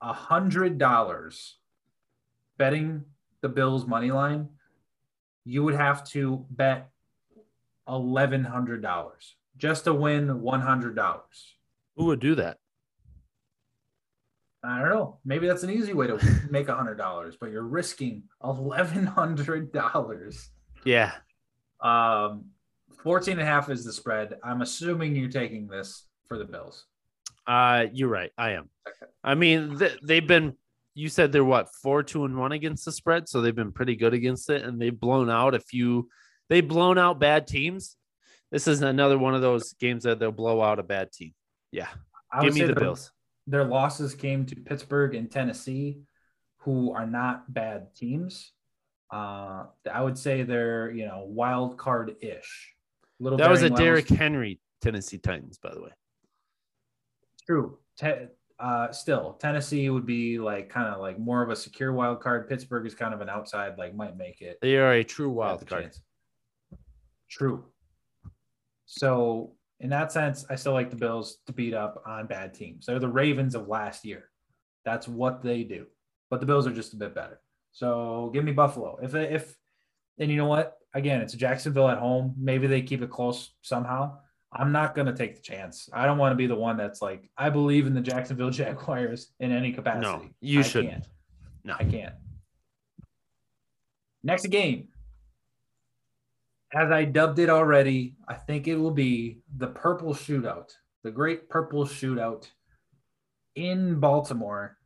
S2: a hundred dollars betting the Bills money line, you would have to bet eleven hundred dollars just to win one hundred dollars.
S1: Who would do that?
S2: I don't know. Maybe that's an easy way to make a hundred dollars, but you're risking eleven hundred dollars.
S1: Yeah.
S2: Um, 14 and a half is the spread. I'm assuming you're taking this for the Bills.
S1: Uh, you're right. I am.
S2: Okay.
S1: I mean, th- they've been. You said they're what four, two, and one against the spread, so they've been pretty good against it, and they've blown out a few. They've blown out bad teams. This is another one of those games that they'll blow out a bad team. Yeah,
S2: I
S1: give
S2: would
S1: me
S2: say
S1: the
S2: their-
S1: Bills.
S2: Their losses came to Pittsburgh and Tennessee, who are not bad teams. Uh, I would say they're you know wild card ish. Little
S1: That was a Derrick. Henry Tennessee Titans, by the way.
S2: True. Te- uh, still, Tennessee would be like kind of like more of a secure wild card. Pittsburgh is kind of an outside, like might make it.
S1: They are a true wild card.
S2: chance. True. So in that sense, I still like the Bills to beat up on bad teams. They're the Ravens of last year. That's what they do. But the Bills are just a bit better. So give me Buffalo. If if and you know what? Again, it's Jacksonville at home. Maybe they keep it close somehow. I'm not going to take the chance. I don't want to be the one that's like, I believe in the Jacksonville Jaguars in any capacity.
S1: No, you
S2: I
S1: shouldn't.
S2: Can't.
S1: No.
S2: I can't. Next game. As I dubbed it already, I think it will be the Purple Shootout, the Great Purple Shootout in Baltimore.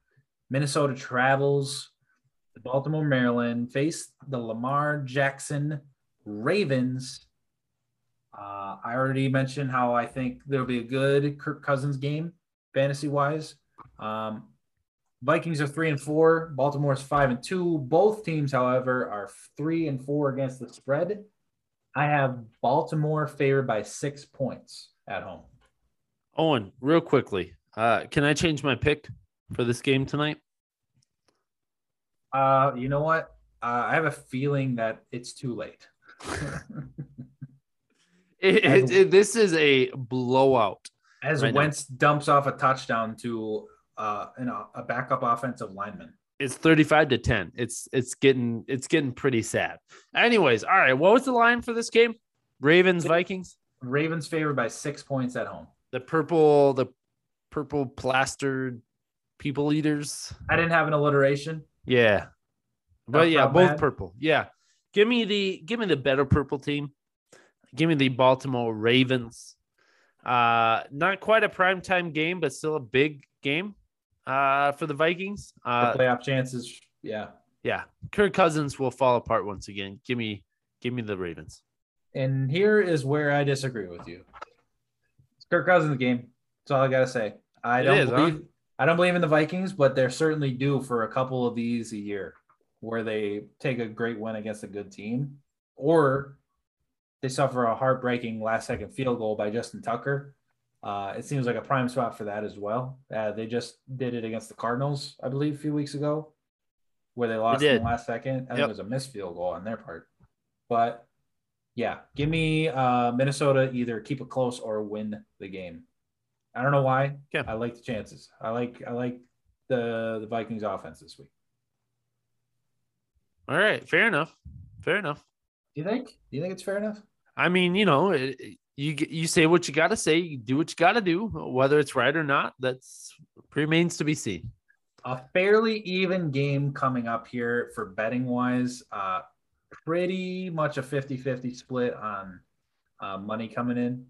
S2: Minnesota travels to Baltimore, Maryland, face the Lamar Jackson Ravens. Uh, I already mentioned how I think there'll be a good Kirk Cousins game, fantasy wise. Um, Vikings are three and four. Baltimore's five and two. Both teams, however, are three and four against the spread. I have Baltimore favored by six points at home.
S1: Owen, real quickly, uh, can I change my pick for this game tonight?
S2: Uh, you know what? Uh, I have a feeling that it's too late.
S1: It- it- it- this is a blowout.
S2: As
S1: Right now.
S2: Wentz dumps off a touchdown to uh, know, a backup offensive lineman.
S1: It's 35 to 10. It's it's getting it's getting pretty sad. Anyways, all right. What was the line for this game? Ravens, Vikings?
S2: Ravens favored by six points at home.
S1: The purple, the purple plastered people eaters.
S2: I didn't have an alliteration.
S1: Yeah. But
S2: Not-
S1: yeah, both
S2: bad.
S1: purple. Yeah. Give me the give me the better purple team. Give me the Baltimore Ravens. Uh not quite a primetime game, but still a big game uh for the Vikings.
S2: The
S1: Uh
S2: playoff chances, yeah.
S1: yeah. Kirk Cousins will fall apart once again. Give me give me the Ravens.
S2: And here is where I disagree with you. It's Kirk Cousins game. That's all I gotta say. I
S1: It
S2: don't
S1: is, huh?
S2: believe I don't believe in the Vikings, but they're certainly due for a couple of these a year where they take a great win against a good team, or they suffer a heartbreaking last second field goal by Justin Tucker. Uh, it seems like a prime spot for that as well. Uh, they just did it against the Cardinals, I believe, a few weeks ago, where they lost in the last second. I think it was a missed field goal on their part. But yeah, give me uh, Minnesota either keep it close or win the game. I don't know why.
S1: Okay.
S2: I like the chances. I like I like the the Vikings offense this week.
S1: All right, fair enough. Fair enough.
S2: Do you think? Do you think it's fair enough?
S1: I mean, you know, it, you you say what you got to say, you do what you got to do, whether it's right or not. That's remains to be seen.
S2: A fairly even game coming up here for betting wise. Uh, pretty much a 50-50 split on uh, money coming in.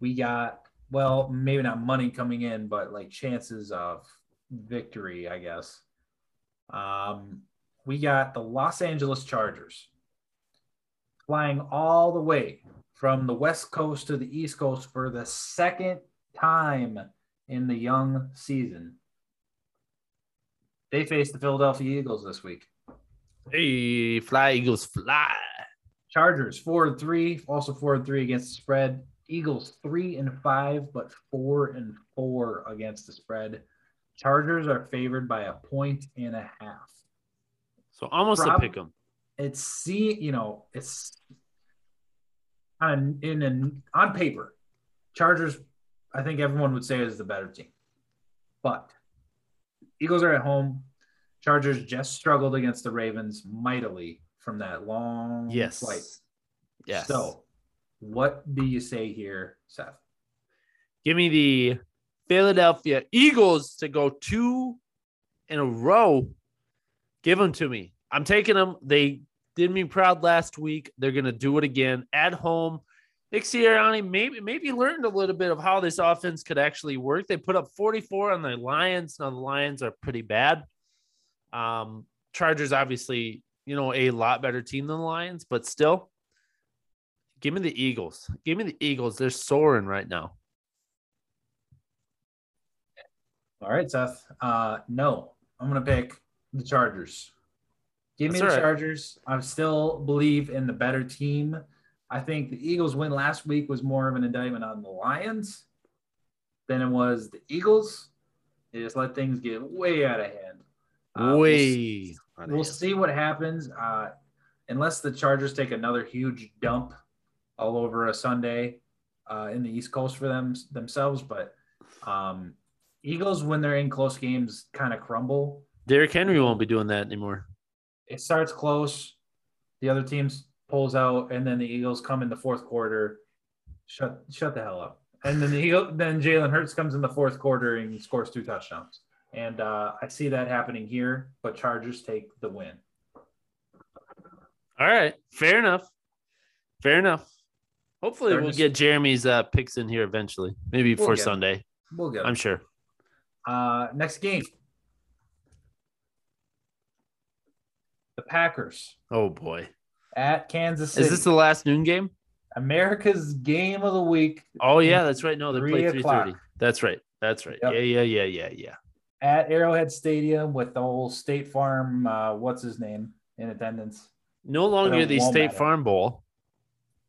S2: We got well, maybe not money coming in, but like chances of victory, I guess. Um, we got the Los Angeles Chargers flying all the way from the West Coast to the East Coast for the second time in the young season. They face the Philadelphia Eagles this week.
S1: Hey, fly Eagles, fly!
S2: Chargers four and three, also four and three against the spread. Eagles three and five, but four and four against the spread. Chargers are favored by a point and a half.
S1: So almost
S2: Prob-
S1: a pick 'em.
S2: It's see, you know, it's on in an on paper, Chargers. I think everyone would say is the better team, but Eagles are at home. Chargers just struggled against the Ravens mightily from that long
S1: Yes.
S2: flight.
S1: Yes.
S2: So, what do you say here, Seth?
S1: Give me the Philadelphia Eagles to go two in a row. Give them to me. I'm taking them. They did me proud last week. They're gonna do it again at home. Nick Sirianni maybe maybe learned a little bit of how this offense could actually work. They put up 44 on the Lions. Now the Lions are pretty bad. Um, Chargers obviously, you know, a lot better team than the Lions, but still, give me the Eagles. Give me the Eagles. They're soaring right now.
S2: All right, Seth. Uh, no, I'm gonna pick the Chargers. Give me
S1: That's
S2: the
S1: right.
S2: Chargers. I still believe in the better team. I think the Eagles win last week was more of an indictment on the Lions than it was the Eagles. They just let things get way out of hand. Uh, we'll
S1: Way.
S2: We'll see what happens. Uh, unless the Chargers take another huge dump all over a Sunday uh, in the East Coast for them themselves, but um, Eagles, when they're in close games, kind of crumble.
S1: Derrick Henry won't be doing that anymore.
S2: It starts close, the other teams pulls out, and then the Eagles come in the fourth quarter. Shut shut the hell up. And then the Eagle, then Jalen Hurts comes in the fourth quarter and scores two touchdowns. And uh, I see that happening here, but Chargers take the win.
S1: All right, fair enough. Fair enough. Hopefully, we'll get Jeremy's uh, picks in here eventually. Maybe
S2: We'll
S1: for
S2: get 'em.
S1: Sunday.
S2: We'll get.
S1: I'm sure.
S2: Uh, next game, the Packers
S1: Oh boy,
S2: at Kansas City.
S1: is this the last noon game?
S2: America's game of the week
S1: Oh yeah, that's right. No, they play 3:30. That's right. That's right.
S2: Yep.
S1: Yeah, yeah, yeah, yeah, yeah.
S2: at Arrowhead Stadium with the whole State Farm? Uh, what's his name in attendance?
S1: No longer the State
S2: matter.
S1: Farm Bowl,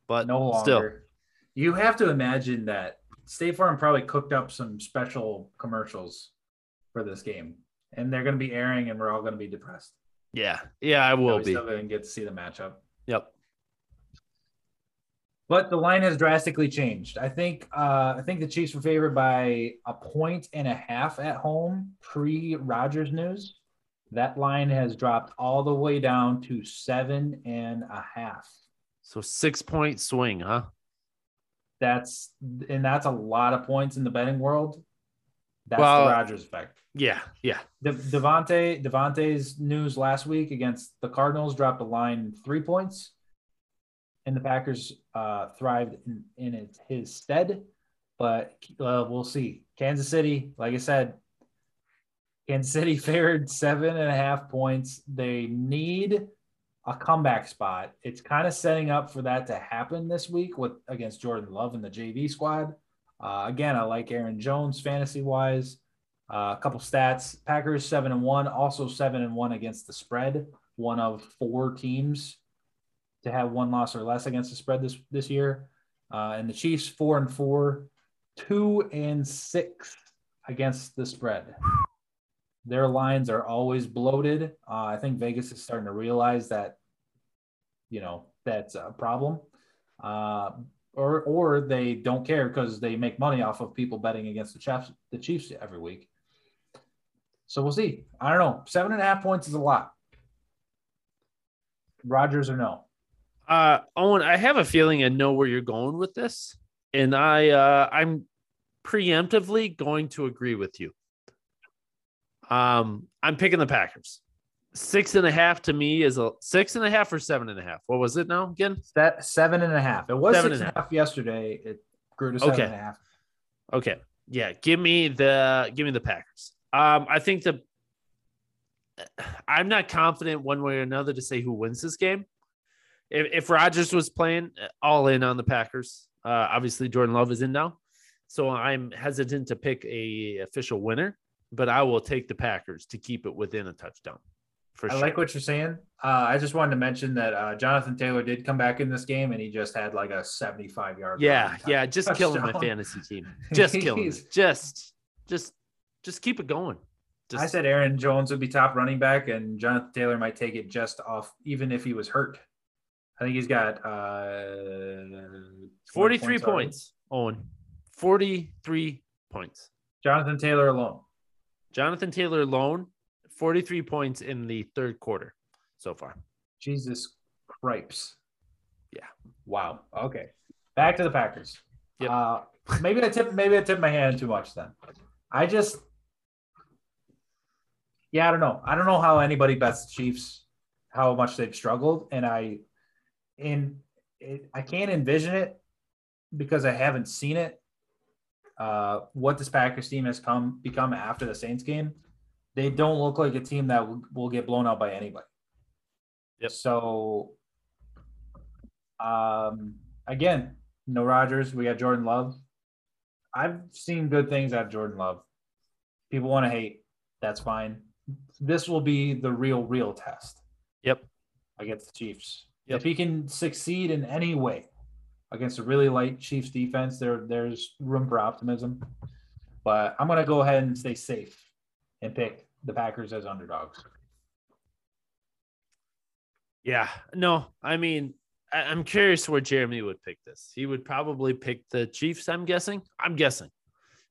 S1: but
S2: No longer.
S1: still,
S2: You have to imagine that State Farm probably cooked up some special commercials for this game, and they're going to be airing, and we're all going to be depressed.
S1: Yeah, yeah, I will be.
S2: still get to see the matchup.
S1: Yep.
S2: But the line has drastically changed. I think uh, I think the Chiefs were favored by a point and a half at home pre Rodgers news. That line has dropped all the way down to seven and a half.
S1: So six point swing, huh?
S2: That's and that's a lot of points in the betting world. That's
S1: Well-
S2: the Rodgers effect.
S1: Yeah, yeah.
S2: De- Davante Davante's news last week against the Cardinals dropped a line three points, and the Packers uh, thrived in, in it, his stead. But uh, we'll see. Kansas City, like I said, Kansas City favored seven and a half points. They need a comeback spot. It's kind of setting up for that to happen this week with against Jordan Love and the JV squad. Uh, again, I like Aaron Jones fantasy wise. Uh, a couple stats: Packers seven and one, also seven and one against the spread. One of four teams to have one loss or less against the spread this this year. Uh, and the Chiefs four and four, two and six against the spread. Their lines are always bloated. Uh, I think Vegas is starting to realize that, you know, that's a problem. Or or they don't care because they make money off of people betting against the Chiefs, the Chiefs every week. So we'll see. I don't know. Seven and a half points is a lot. Rodgers or no?
S1: Uh, Owen, I have a feeling I know where you're going with this, and I uh, I'm preemptively going to agree with you. Um, I'm picking the Packers. Six and a half to me is a six and a half or seven and a half. What was it now again?
S2: That seven and a half. It was
S1: Seven
S2: six
S1: and a
S2: a half yesterday. It grew to seven
S1: Okay.
S2: and a half.
S1: Okay. Yeah, give me the give me the Packers. Um, I think the I'm not confident one way or another to say who wins this game. If if Rodgers was playing, all in on the Packers. Uh, obviously Jordan Love is in now, so I'm hesitant to pick a official winner, but I will take the Packers to keep it within a touchdown. For
S2: I
S1: sure.
S2: like what you're saying. Uh, I just wanted to mention that uh, Jonathan Taylor did come back in this game, and he just had like a 75 yard.
S1: yeah, yeah, just killing my
S2: touchdown.
S1: fantasy team. Just killing. Just, just, just keep it going. Just,
S2: I said Aaron Jones would be top running back, and Jonathan Taylor might take it just off, even if he was hurt. I think he's got uh,
S1: 43
S2: points
S1: points, Owen. 43 points.
S2: Jonathan Taylor alone.
S1: Jonathan Taylor alone, 43 points in the third quarter so far.
S2: Jesus Cripes.
S1: Yeah.
S2: Wow. Okay. Back to the Packers.
S1: Yep.
S2: Uh, maybe I tip maybe I tip my hand too much then. I just yeah, I don't know. I don't know how anybody bets the Chiefs, how much they've struggled, and I in it, I can't envision it because I haven't seen it. Uh, what this Packers team has come become after the Saints game, they don't look like a team that will, will get blown out by anybody.
S1: Yep.
S2: So, um, again, no Rodgers. We got Jordan Love. I've seen good things out of Jordan Love. People want to hate. That's fine. This will be the real, real test
S1: Yep.
S2: against the Chiefs.
S1: Yep.
S2: If he can succeed in any way against a really light Chiefs defense, there there's room for optimism. But I'm gonna go ahead and stay safe and pick the Packers as underdogs.
S1: Yeah. No, I mean, I, I'm curious where Jeremy would pick this. He would probably pick the Chiefs, I'm guessing. I'm guessing.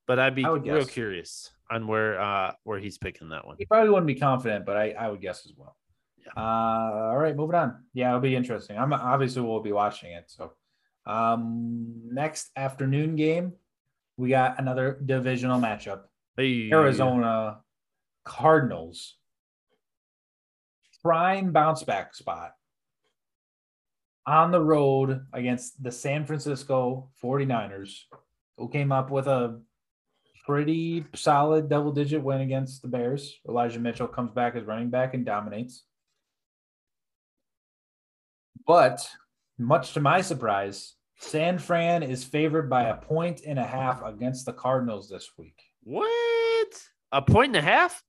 S1: But I'd be real
S2: guess.
S1: curious. on where uh where he's picking that one.
S2: He probably wouldn't be confident, but I, I would guess as well.
S1: Yeah.
S2: Uh, all right, moving on. Yeah, it'll be interesting. I'm obviously we'll be watching it. So, um, next afternoon game, we got another divisional matchup.
S1: Hey,
S2: Arizona Cardinals. Prime bounce back spot on the road against the San Francisco 49ers, who came up with a pretty solid double digit win against the Bears. Elijah Mitchell comes back as running back and dominates. But much to my surprise, San Fran is favored by a point and a half against the Cardinals this week.
S1: What? A point and a half?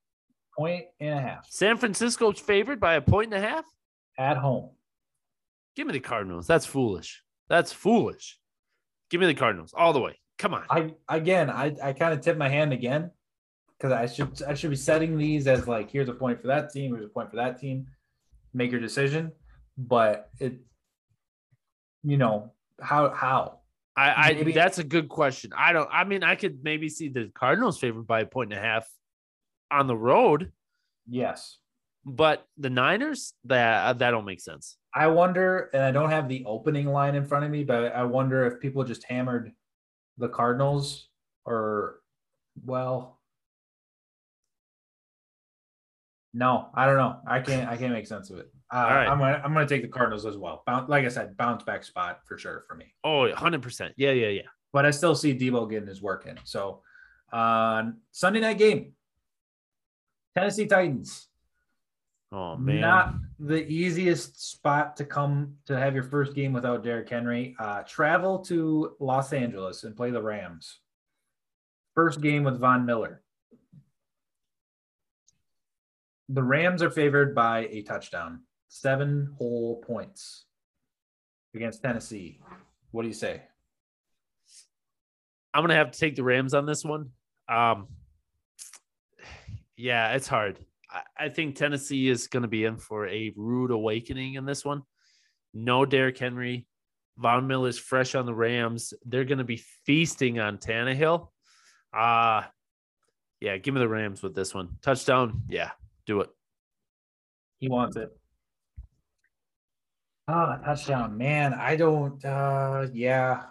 S2: Point and a half
S1: San Francisco's favored by a point and a half?
S2: at home.
S1: Give me the Cardinals. That's foolish. That's foolish. Give me the Cardinals all the way. Come on.
S2: I again, I I kind of tip my hand again because I should I should be setting these as like here's a point for that team, here's a point for that team. Make your decision, but it, you know how how
S1: I, I
S2: maybe-
S1: that's a good question. I don't I mean I could maybe see the Cardinals favored by a point and a half on the road,
S2: yes.
S1: but the Niners, that that don't make sense.
S2: I wonder, and I don't have the opening line in front of me, but I wonder if people just hammered the Cardinals or, well, no, I don't know. I can't. I can't make sense of it. Uh,
S1: All right.
S2: I'm gonna. I'm gonna take the Cardinals as well. Boun- like I said, bounce back spot for sure for me.
S1: Oh, 100%. Yeah, yeah, yeah.
S2: But I still see Deebo getting his work in. So, uh, Sunday night game, Tennessee Titans.
S1: Oh man.
S2: Not the easiest spot to come to have your first game without Derrick Henry. Uh, travel to Los Angeles and play the Rams. First game with Von Miller. The Rams are favored by a touchdown, seven whole points against Tennessee. What do you say?
S1: I'm gonna have to take the Rams on this one. Um, yeah, it's hard. I, think Tennessee is gonna be in for a rude awakening in this one. No Derrick Henry, Von Miller's fresh on the Rams. They're gonna be feasting on Tannehill. Uh yeah, give me the Rams with this one. Touchdown. Yeah, do it.
S2: He wants it. Ah, touchdown, man. I don't. uh Yeah,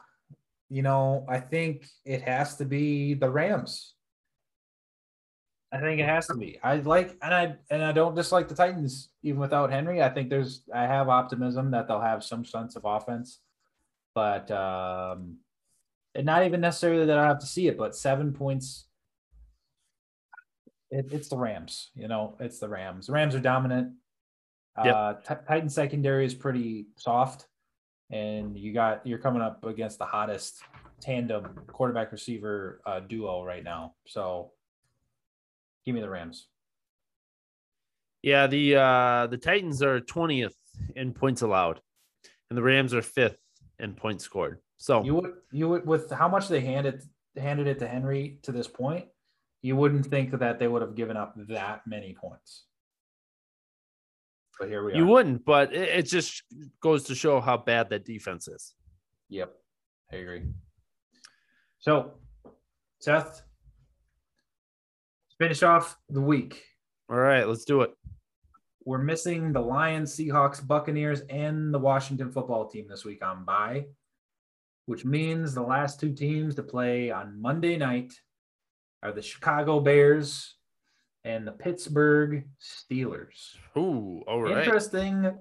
S2: you know, I think it has to be the Rams. I think it has to be. I like, and I and I don't dislike the Titans even without Henry. I think there's. I have optimism that they'll have some sense of offense, but um, and not even necessarily that I have to see it, but seven points. It, it's the Rams, you know. It's the Rams. The Rams are dominant.
S1: Yep.
S2: Uh, Ti- Titan secondary is pretty soft, and you got you're coming up against the hottest tandem quarterback receiver uh, duo right now. So, give me the Rams.
S1: Yeah, the uh the Titans are 20th in points allowed, and the Rams are fifth in points scored. So
S2: You would you would with how much they handed handed it to Henry to this point, you wouldn't think that they would have given up that many points. But here we are.
S1: You wouldn't, but it, it just goes to show how bad that defense is.
S2: Yep, I agree. So, Seth, finish off the week.
S1: All right, let's do it.
S2: We're missing the Lions, Seahawks, Buccaneers, and the Washington football team this week on bye, which means the last two teams to play on Monday night are the Chicago Bears and the Pittsburgh Steelers.
S1: Ooh, all right.
S2: Interesting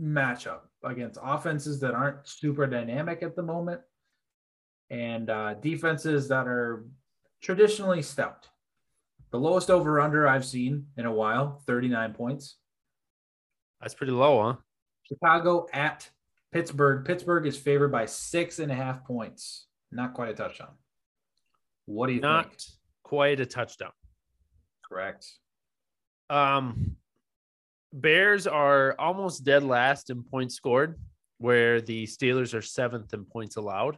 S2: matchup against offenses that aren't super dynamic at the moment and uh, defenses that are traditionally stout. The lowest over under I've seen in a while, 39 points.
S1: That's pretty low, huh?
S2: Chicago at Pittsburgh. Pittsburgh is favored by six and a half points. Not quite a touchdown. What do you
S1: Not
S2: think?
S1: quite a touchdown.
S2: Correct.
S1: Um, Bears are almost dead last in points scored, where the Steelers are seventh in points allowed.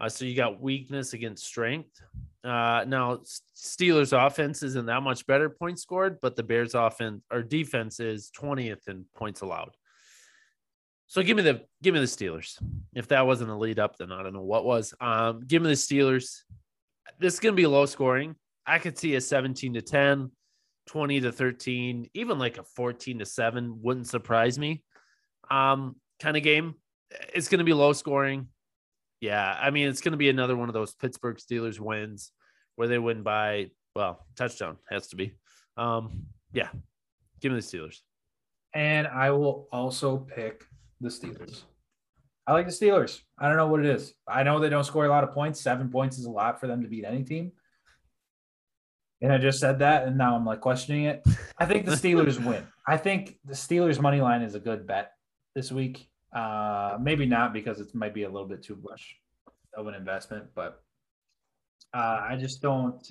S1: Uh, so you got weakness against strength. Uh, now Steelers offense isn't that much better points scored, but the Bears offense or defense is 20th in points allowed. So give me the give me the Steelers. If that wasn't a lead up, then I don't know what was. Um, give me the Steelers. This is gonna be low scoring. I could see a 17 to 10, 20 to 13, even like a 14 to 7 wouldn't surprise me. Um, kind of game. It's to be low scoring. Yeah, I mean, it's going to be another one of those Pittsburgh Steelers wins where they win by, well, touchdown has to be. Um, yeah, give me the Steelers.
S2: And I will also pick the Steelers. I like the Steelers. I don't know what it is. I know they don't score a lot of points. Seven points is a lot for them to beat any team. And I just said that, and now I'm like questioning it. I think the Steelers win. I think the Steelers money line is a good bet this week. Uh, maybe not because it might be a little bit too much of an investment, but uh, I just don't.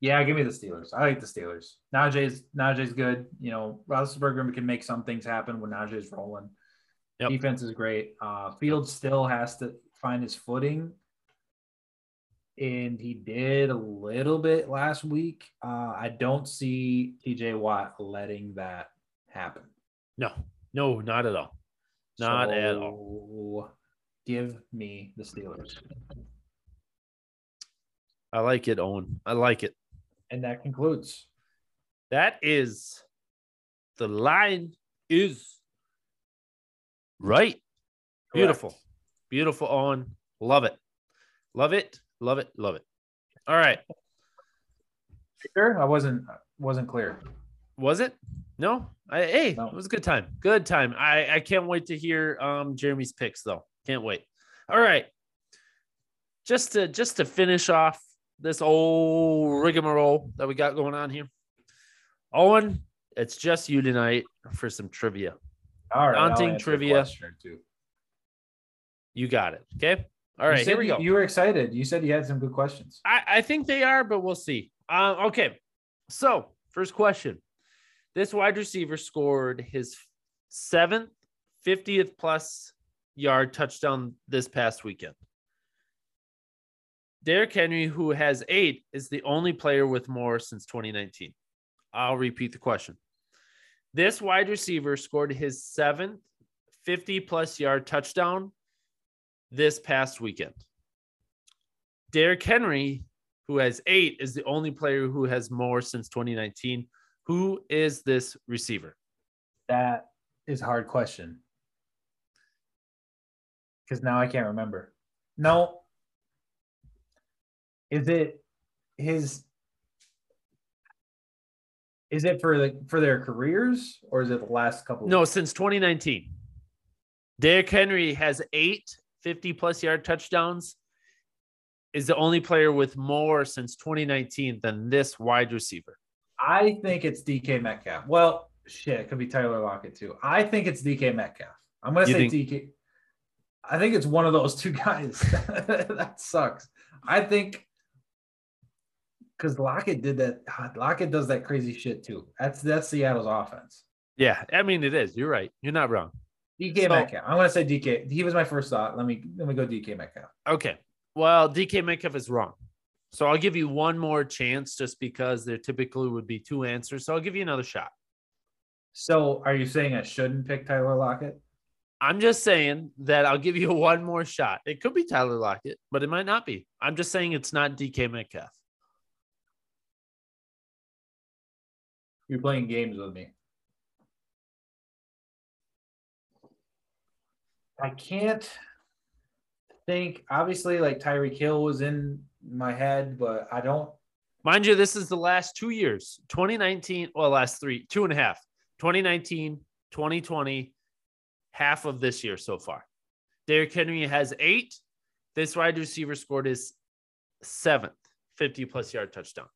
S2: Yeah, give me the Steelers. I like the Steelers. Najee's Najee's good. You know, Roethlisberger can make some things happen when Najee's rolling. Yep. Defense is great. Uh, Fields still has to find his footing, and he did a little bit last week. Uh, I don't see TJ Watt letting that happen.
S1: No, no, not at all. Not so, at all.
S2: Give me the Steelers.
S1: I like it, Owen. I like it.
S2: And that concludes.
S1: That is the line is right. Beautiful. Correct. Beautiful, Owen. Love it. Love it. Love it. Love it. All right.
S2: Sure. I wasn't wasn't clear.
S1: Was it? No. I, hey, no. it was a good time. Good time. I I can't wait to hear um Jeremy's picks though. Can't wait. All right. Just to just to finish off this old rigmarole that we got going on here. Owen, it's just you tonight for some trivia.
S2: All right.
S1: Daunting trivia. You got it. Okay. All right. Here we go.
S2: You were excited. You said you had some good questions.
S1: I, I think they are, but we'll see. Uh, okay. So, first question. This wide receiver scored his seventh 50th plus yard touchdown this past weekend. Derrick Henry, who has eight, is the only player with more since 2019. I'll repeat the question. This wide receiver scored his seventh 50 plus yard touchdown this past weekend. Derrick Henry, who has eight, is the only player who has more since 2019. Who is this receiver?
S2: That is a hard question. Because now I can't remember. No, is it his? Is it for the for their careers or is it the last couple?
S1: No, since 2019. Derrick Henry has eight 50 plus yard touchdowns. Is the only player with more since 2019 than this wide receiver.
S2: I think it's DK Metcalf. Well, shit, it could be Tyler Lockett too. I think it's DK Metcalf. I'm gonna you say think- DK. I think it's one of those two guys. that sucks. I think because Lockett did that. Lockett does that crazy shit too. That's that's Seattle's offense.
S1: Yeah, I mean it is. You're right. You're not wrong.
S2: DK so, Metcalf. I'm gonna say DK. He was my first thought. Let me let me go DK Metcalf.
S1: Okay. Well, DK Metcalf is wrong. So I'll give you one more chance just because there typically would be two answers. So I'll give you another shot.
S2: So are you saying I shouldn't pick Tyler Lockett?
S1: I'm just saying that I'll give you one more shot. It could be Tyler Lockett, but it might not be. I'm just saying it's not DK Metcalf.
S2: You're playing games with me. I can't think. Obviously, like Tyreek Hill was in my head, but I don't.
S1: Mind you, this is the last two years 2019, well, last three, two and a half 2019, 2020, half of this year so far. Derrick Henry has eight. This wide receiver scored his seventh 50 plus yard touchdown.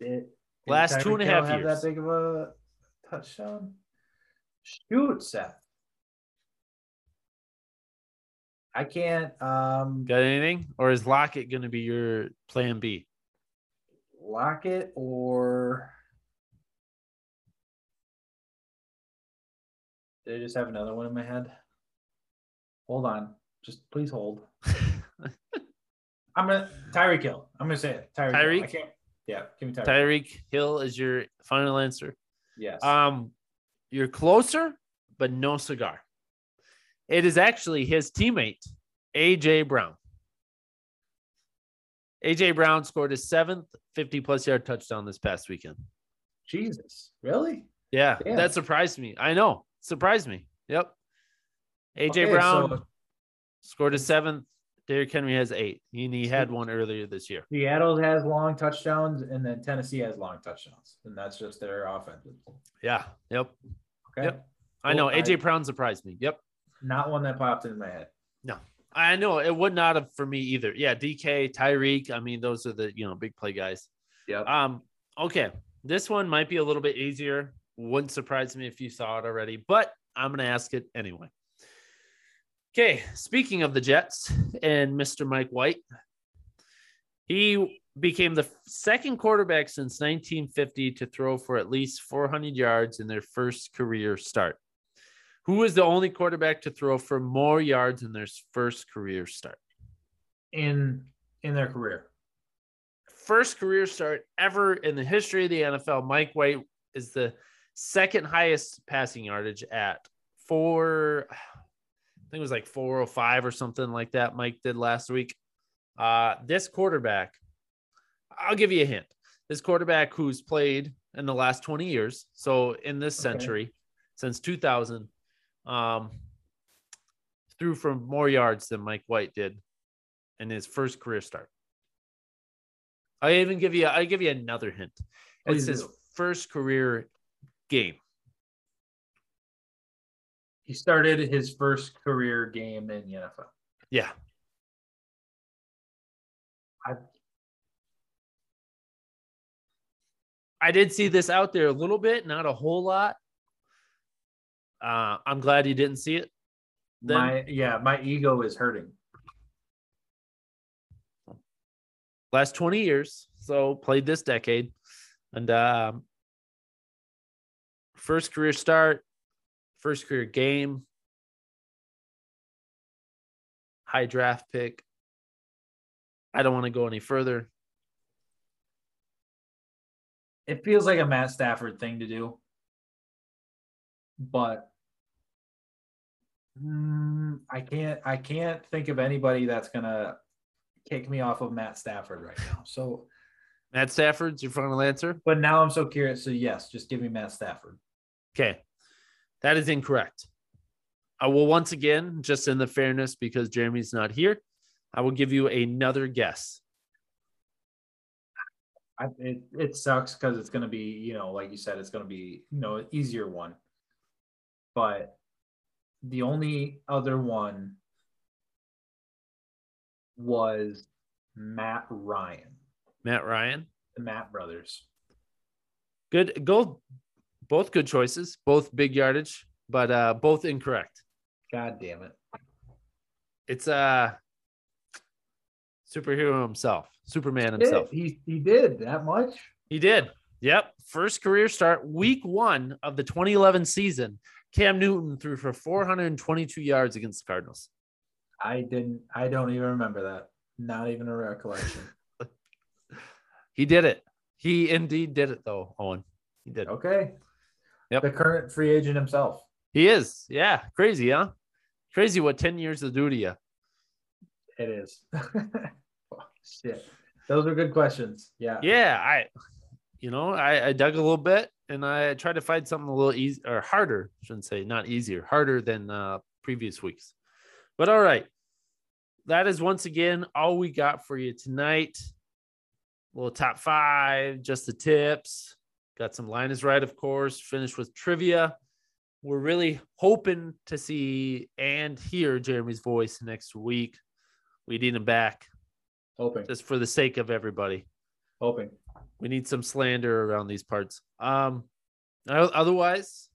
S2: It,
S1: Last two and a half
S2: have
S1: years.
S2: that big of a touchdown? Shoot, Seth. I can't. Um,
S1: Got anything? Or is Lockett going to be your plan B?
S2: Lockett or. Did I just have another one in my head? Hold on. Just please hold. I'm gonna Tyreek Hill. I'm gonna say it. Tyreek. Tyreek. I can't. Yeah, give me Tyreek.
S1: Tyreek Hill is your final answer.
S2: Yes.
S1: Um, you're closer, but no cigar. It is actually his teammate, AJ Brown. AJ Brown scored his seventh 50 plus yard touchdown this past weekend.
S2: Jesus, really?
S1: Yeah,
S2: Damn.
S1: that surprised me. I know, surprised me. Yep. AJ
S2: Okay,
S1: Brown
S2: so
S1: scored his seventh. Derrick Henry has eight. And he had one earlier this year.
S2: Seattle has long touchdowns, and then Tennessee has long touchdowns, and that's just their offense.
S1: Yeah. Yep.
S2: Okay,
S1: Yep. I know.
S2: Cool. I-
S1: AJ Brown surprised me. Yep.
S2: Not one that popped into my head.
S1: No, I know it would not have for me either. Yeah, DK, Tyreek. I mean, those are the you know big play guys.
S2: Yeah.
S1: Um, okay. This one might be a little bit easier. Wouldn't surprise me if you saw it already, but I'm gonna ask it anyway. Okay, speaking of the Jets and Mr. Mike White, he became the second quarterback since 1950 to throw for at least 400 yards in their first career start. Who was the only quarterback to throw for more yards in their first career start?
S2: in in their career.
S1: First career start ever in the history of the NFL. Mike White is the second highest passing yardage at four, I think it was like 405 or something like that. Mike did last week. Uh, this quarterback, I'll give you a hint. This quarterback who's played in the last 20 years, so in this
S2: Okay.
S1: century, since 2000, um, threw for more yards than Mike White did in his first career start. I even give you I give you another hint. It's his first career game.
S2: He started his first career game in the NFL.
S1: Yeah.
S2: I-
S1: I did see this out there a little bit, not a whole lot. Uh, I'm glad you didn't see it. Then
S2: my yeah, my ego is hurting.
S1: last 20 years, so played this decade, and um, first career start, first career game, high draft pick. I don't want to go any further.
S2: It feels like a Matt Stafford thing to do, but mm, I can't. I can't think of anybody that's gonna kick me off of Matt Stafford right now. So,
S1: Matt Stafford's your final answer.
S2: but now I'm so curious. So yes, just give me Matt Stafford.
S1: Okay. That is incorrect. I will once again, just in the fairness, because Jeremy's not here, I will give you another guess.
S2: I, it it sucks because it's gonna be you know like you said it's gonna be you know an easier one, but the only other one was Matt Ryan,
S1: Matt Ryan.
S2: the Matt brothers.
S1: Good. Go. Both good choices, both big yardage, but uh both incorrect.
S2: God damn it!
S1: It's uh superhero himself, Superman
S2: Did.
S1: himself.
S2: He he did that much.
S1: He did. Yep. First career start, week one of the 2011 season. Cam Newton threw for 422 yards against the Cardinals.
S2: I didn't. I don't even remember that. Not even a recollection.
S1: He did it. He indeed did it, though, Owen. He did.
S2: Okay.
S1: Yep.
S2: The current free agent himself.
S1: He is. Yeah. Crazy, huh? Crazy what 10 years will do to you.
S2: It is. Fuck, Shit. Those are good questions. Yeah.
S1: Yeah. I, you know, I, I dug a little bit and I tried to find something a little easy or harder, I shouldn't say, not easier, harder than uh, previous weeks. But all right. That is once again all we got for you tonight. little top five, just the tips. Got some line is right, of course. Finished with trivia. We're really hoping to see and hear Jeremy's voice next week. We need him back
S2: Hoping.
S1: just for the sake of everybody.
S2: Hoping.
S1: We need some slander around these parts. Um, otherwise,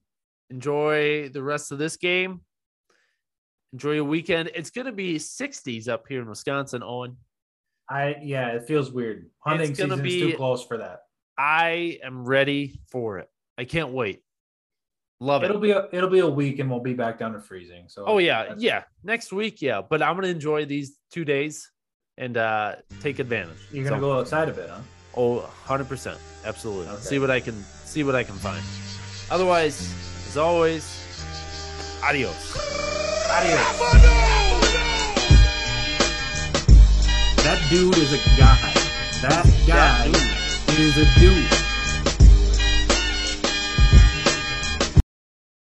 S1: enjoy the rest of this game. Enjoy your weekend. It's going to be 60s up here in Wisconsin, Owen.
S2: I yeah, it feels weird. Hunting
S1: It's
S2: season's
S1: be-
S2: too close for that.
S1: I am ready for it. I can't wait. Love it.
S2: It'll be a it'll be a week and we'll be back down to freezing. So
S1: Oh yeah, yeah. Next week, yeah. But I'm gonna enjoy these two days and uh take advantage.
S2: You're gonna
S1: So-
S2: go outside of it, huh?
S1: Oh, 100 percent, absolutely.
S2: Okay.
S1: See what I can see what I can find. Otherwise, as always, adios.
S2: Adios. That dude is a guy. That guy is a dude.